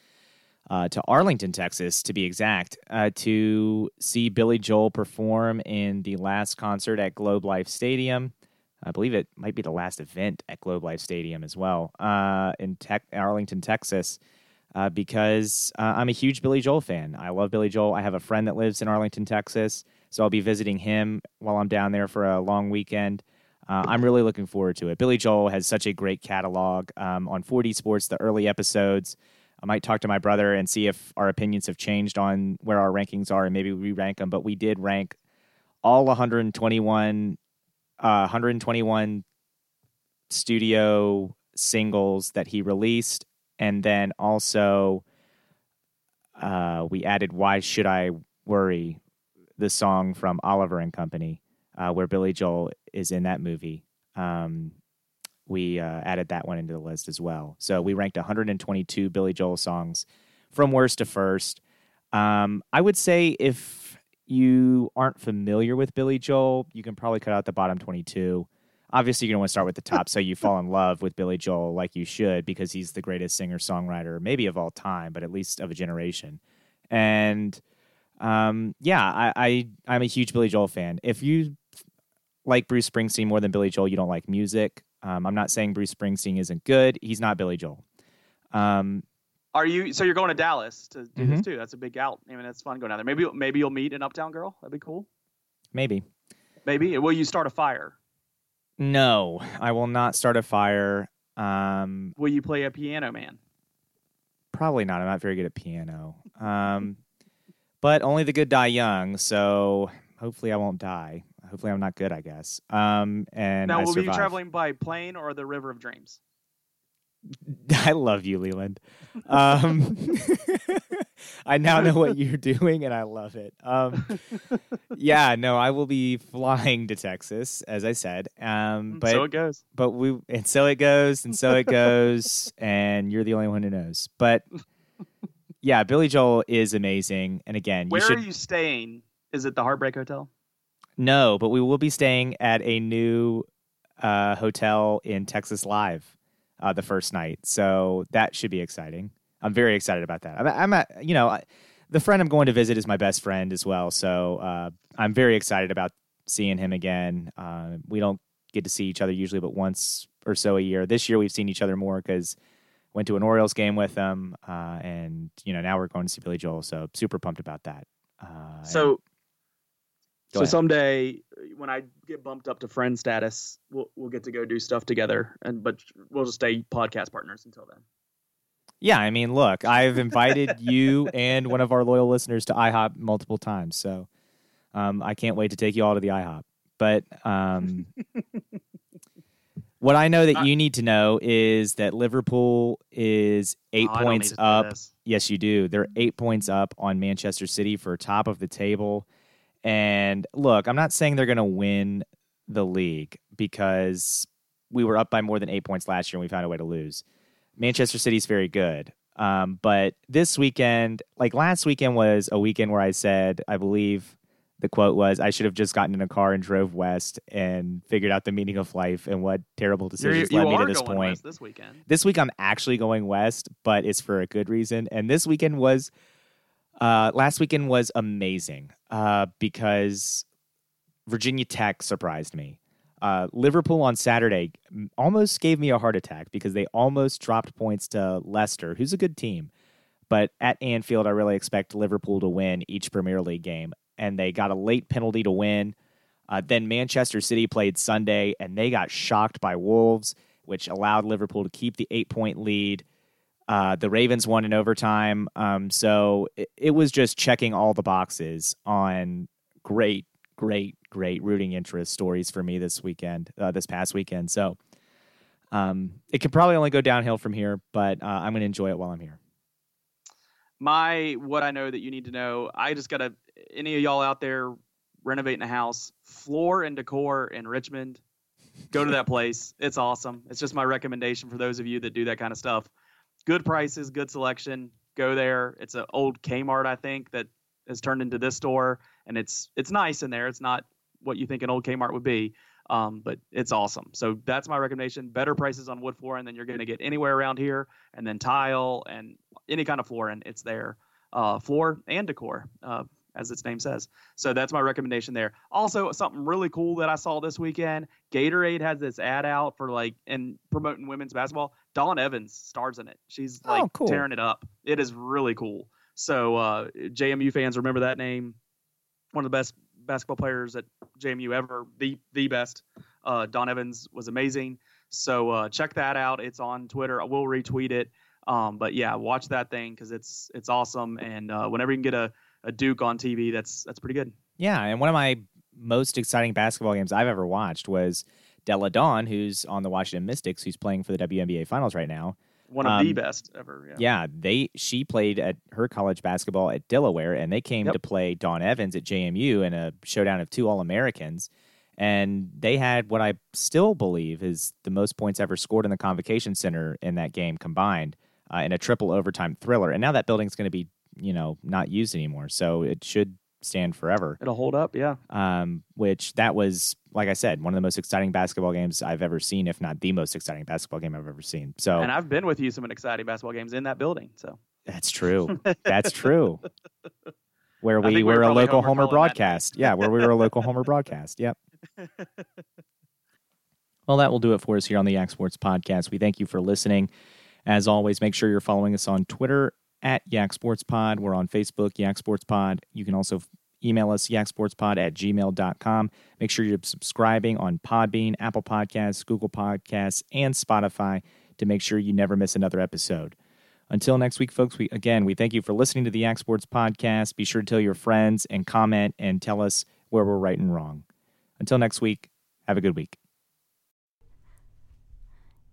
uh, to Arlington, Texas, to be exact, uh, to see Billy Joel perform in the last concert at Globe Life Stadium. I believe it might be the last event at Globe Life Stadium as well uh, in Arlington, Texas uh, because uh, I'm a huge Billy Joel fan. I love Billy Joel. I have a friend that lives in Arlington, Texas, so I'll be visiting him while I'm down there for a long weekend. Uh, I'm really looking forward to it. Billy Joel has such a great catalog um, on 4D Sports, the early episodes. I might talk to my brother and see if our opinions have changed on where our rankings are and maybe re rank them. But we did rank all 121, uh, 121 studio singles that he released and then also uh, we added "Why Should I Worry," the song from Oliver and Company, uh, where Billy Joel is in that movie. Um, we uh, added that one into the list as well. So we ranked 122 Billy Joel songs from worst to first. Um, I would say if you aren't familiar with Billy Joel, you can probably cut out the bottom 22. Obviously you're going to want to start with the top so you fall in love with Billy Joel like you should because he's the greatest singer songwriter maybe of all time but at least of a generation and um, yeah I, I I'm a huge Billy Joel fan if you like Bruce Springsteen more than Billy Joel you don't like music um, I'm not saying Bruce Springsteen isn't good he's not Billy Joel um, Are you? So you're going to Dallas to do Mhm. this too? That's a big out. I mean, that's fun going down there. Maybe maybe you'll meet an Uptown girl. That'd be cool. maybe Maybe. Will you start a fire? No I will not start a fire um, Will you play a piano man? Probably not. I'm not very good at piano. Um, but only the good die young. So hopefully I won't die. Hopefully I'm not good. I guess. Um, and now, I will you be survive. traveling by plane or the River of Dreams? I love you, Leland. Um, I now know what you're doing, and I love it. Um, yeah, no, I will be flying to Texas, as I said. Um, but so it goes. but we and so it goes, and so it goes, and you're the only one who knows. But yeah, Billy Joel is amazing, and again, Where you should are you staying? Is it the Heartbreak Hotel? No, but we will be staying at a new uh, hotel in Texas Live uh, the first night, so that should be exciting. I'm very excited about that. I'm, I'm at, you know, I, the friend I'm going to visit is my best friend as well, so uh, I'm very excited about seeing him again. Uh, we don't get to see each other usually, but once or so a year. This year we've seen each other more because went to an Orioles game with them, uh, and you know now we're going to see Billy Joel, so super pumped about that. Uh, So, Go so ahead. someday when I get bumped up to friend status, we'll we'll get to go do stuff together, and but we'll just stay podcast partners until then. Yeah, I mean, look, I've invited you and one of our loyal listeners to IHOP multiple times, so um, I can't wait to take you all to the IHOP. But um, what I know that you need to know is that Liverpool is eight Oh, points need to know up. Yes, you do. They're eight points up on Manchester City for top of the table. And look, I'm not saying they're going to win the league because we were up by more than eight points last year and we found a way to lose. Manchester City's very good. Um, but this weekend, like last weekend was a weekend where I said, I believe the quote was, I should have just gotten in a car and drove west and figured out the meaning of life and what terrible You're, decisions you led me to this point. this weekend. This week I'm actually going west, but it's for a good reason. And this weekend was, uh, last weekend was amazing uh, because Virginia Tech surprised me. Uh, Liverpool on Saturday almost gave me a heart attack because they almost dropped points to Leicester, who's a good team. But at Anfield, I really expect Liverpool to win each Premier League game. And they got a late penalty to win. Uh, then Manchester City played Sunday, and they got shocked by Wolves, which allowed Liverpool to keep the eight point lead. Uh, the Ravens won in overtime. Um, so it, it was just checking all the boxes on great, great, great rooting interest stories for me this weekend, uh, this past weekend. So um, it can probably only go downhill from here, but uh, I'm going to enjoy it while I'm here. My what I know that you need to know. I just gotta. Any of y'all out there renovating a house, floor and decor in Richmond, go to that place. It's awesome. It's just my recommendation for those of you that do that kind of stuff. Good prices, good selection. Go there. It's an old Kmart, I think, that has turned into this store, and it's it's nice in there. It's not what you think an old Kmart would be, um, but it's awesome. So that's my recommendation. Better prices on wood flooring than you're going to get anywhere around here, and then tile and any kind of flooring, it's there. Uh, floor and decor, uh, as its name says. So that's my recommendation there. Also, something really cool that I saw this weekend. Gatorade has this ad out for like and promoting women's basketball. Dawn Evans stars in it. She's Oh, like cool. tearing it up. It is really cool. So uh, JMU fans remember that name. One of the best basketball players at JMU ever. The the best. Uh, Dawn Evans was amazing. So uh, check that out. It's on Twitter. I will retweet it. Um, but yeah, watch that thing because it's it's awesome. And uh, whenever you can get a, a Duke on TV, that's that's pretty good. Yeah, and one of my most exciting basketball games I've ever watched was Delle Donne, who's on the Washington Mystics, who's playing for the WNBA Finals right now. One of the Um, best ever. Yeah. Yeah, they she played at her college basketball at Delaware, and they came Yep. to play Dawn Evans at JMU in a showdown of two All Americans, and they had what I still believe is the most points ever scored in the Convocation Center in that game combined uh, in a triple overtime thriller. And now that building's going to be you know not used anymore, so it should stand forever It'll hold up. Yeah. um, which that was like I said, one of the most exciting basketball games I've ever seen, if not the most exciting basketball game I've ever seen. So, and I've been with you some exciting basketball games in that building. So that's true. That's true. Where we, we were, were a local Homer Homer that broadcast. Yeah, where we were a local Homer broadcast. Yep. Well, that will do it for us here on the Yak Sports Podcast. We thank you for listening. As always, make sure you're following us on Twitter at Yak Sports Pod. We're on Facebook, Yak Sports Pod. You can also email us, yaksportspod at gmail.com. Make sure you're subscribing on Podbean, Apple Podcasts, Google Podcasts, and Spotify to make sure you never miss another episode. Until next week, folks, we again we thank you for listening to the Yak Sports Podcast. Be sure to tell your friends and comment and tell us where we're right and wrong. Until next week, have a good week.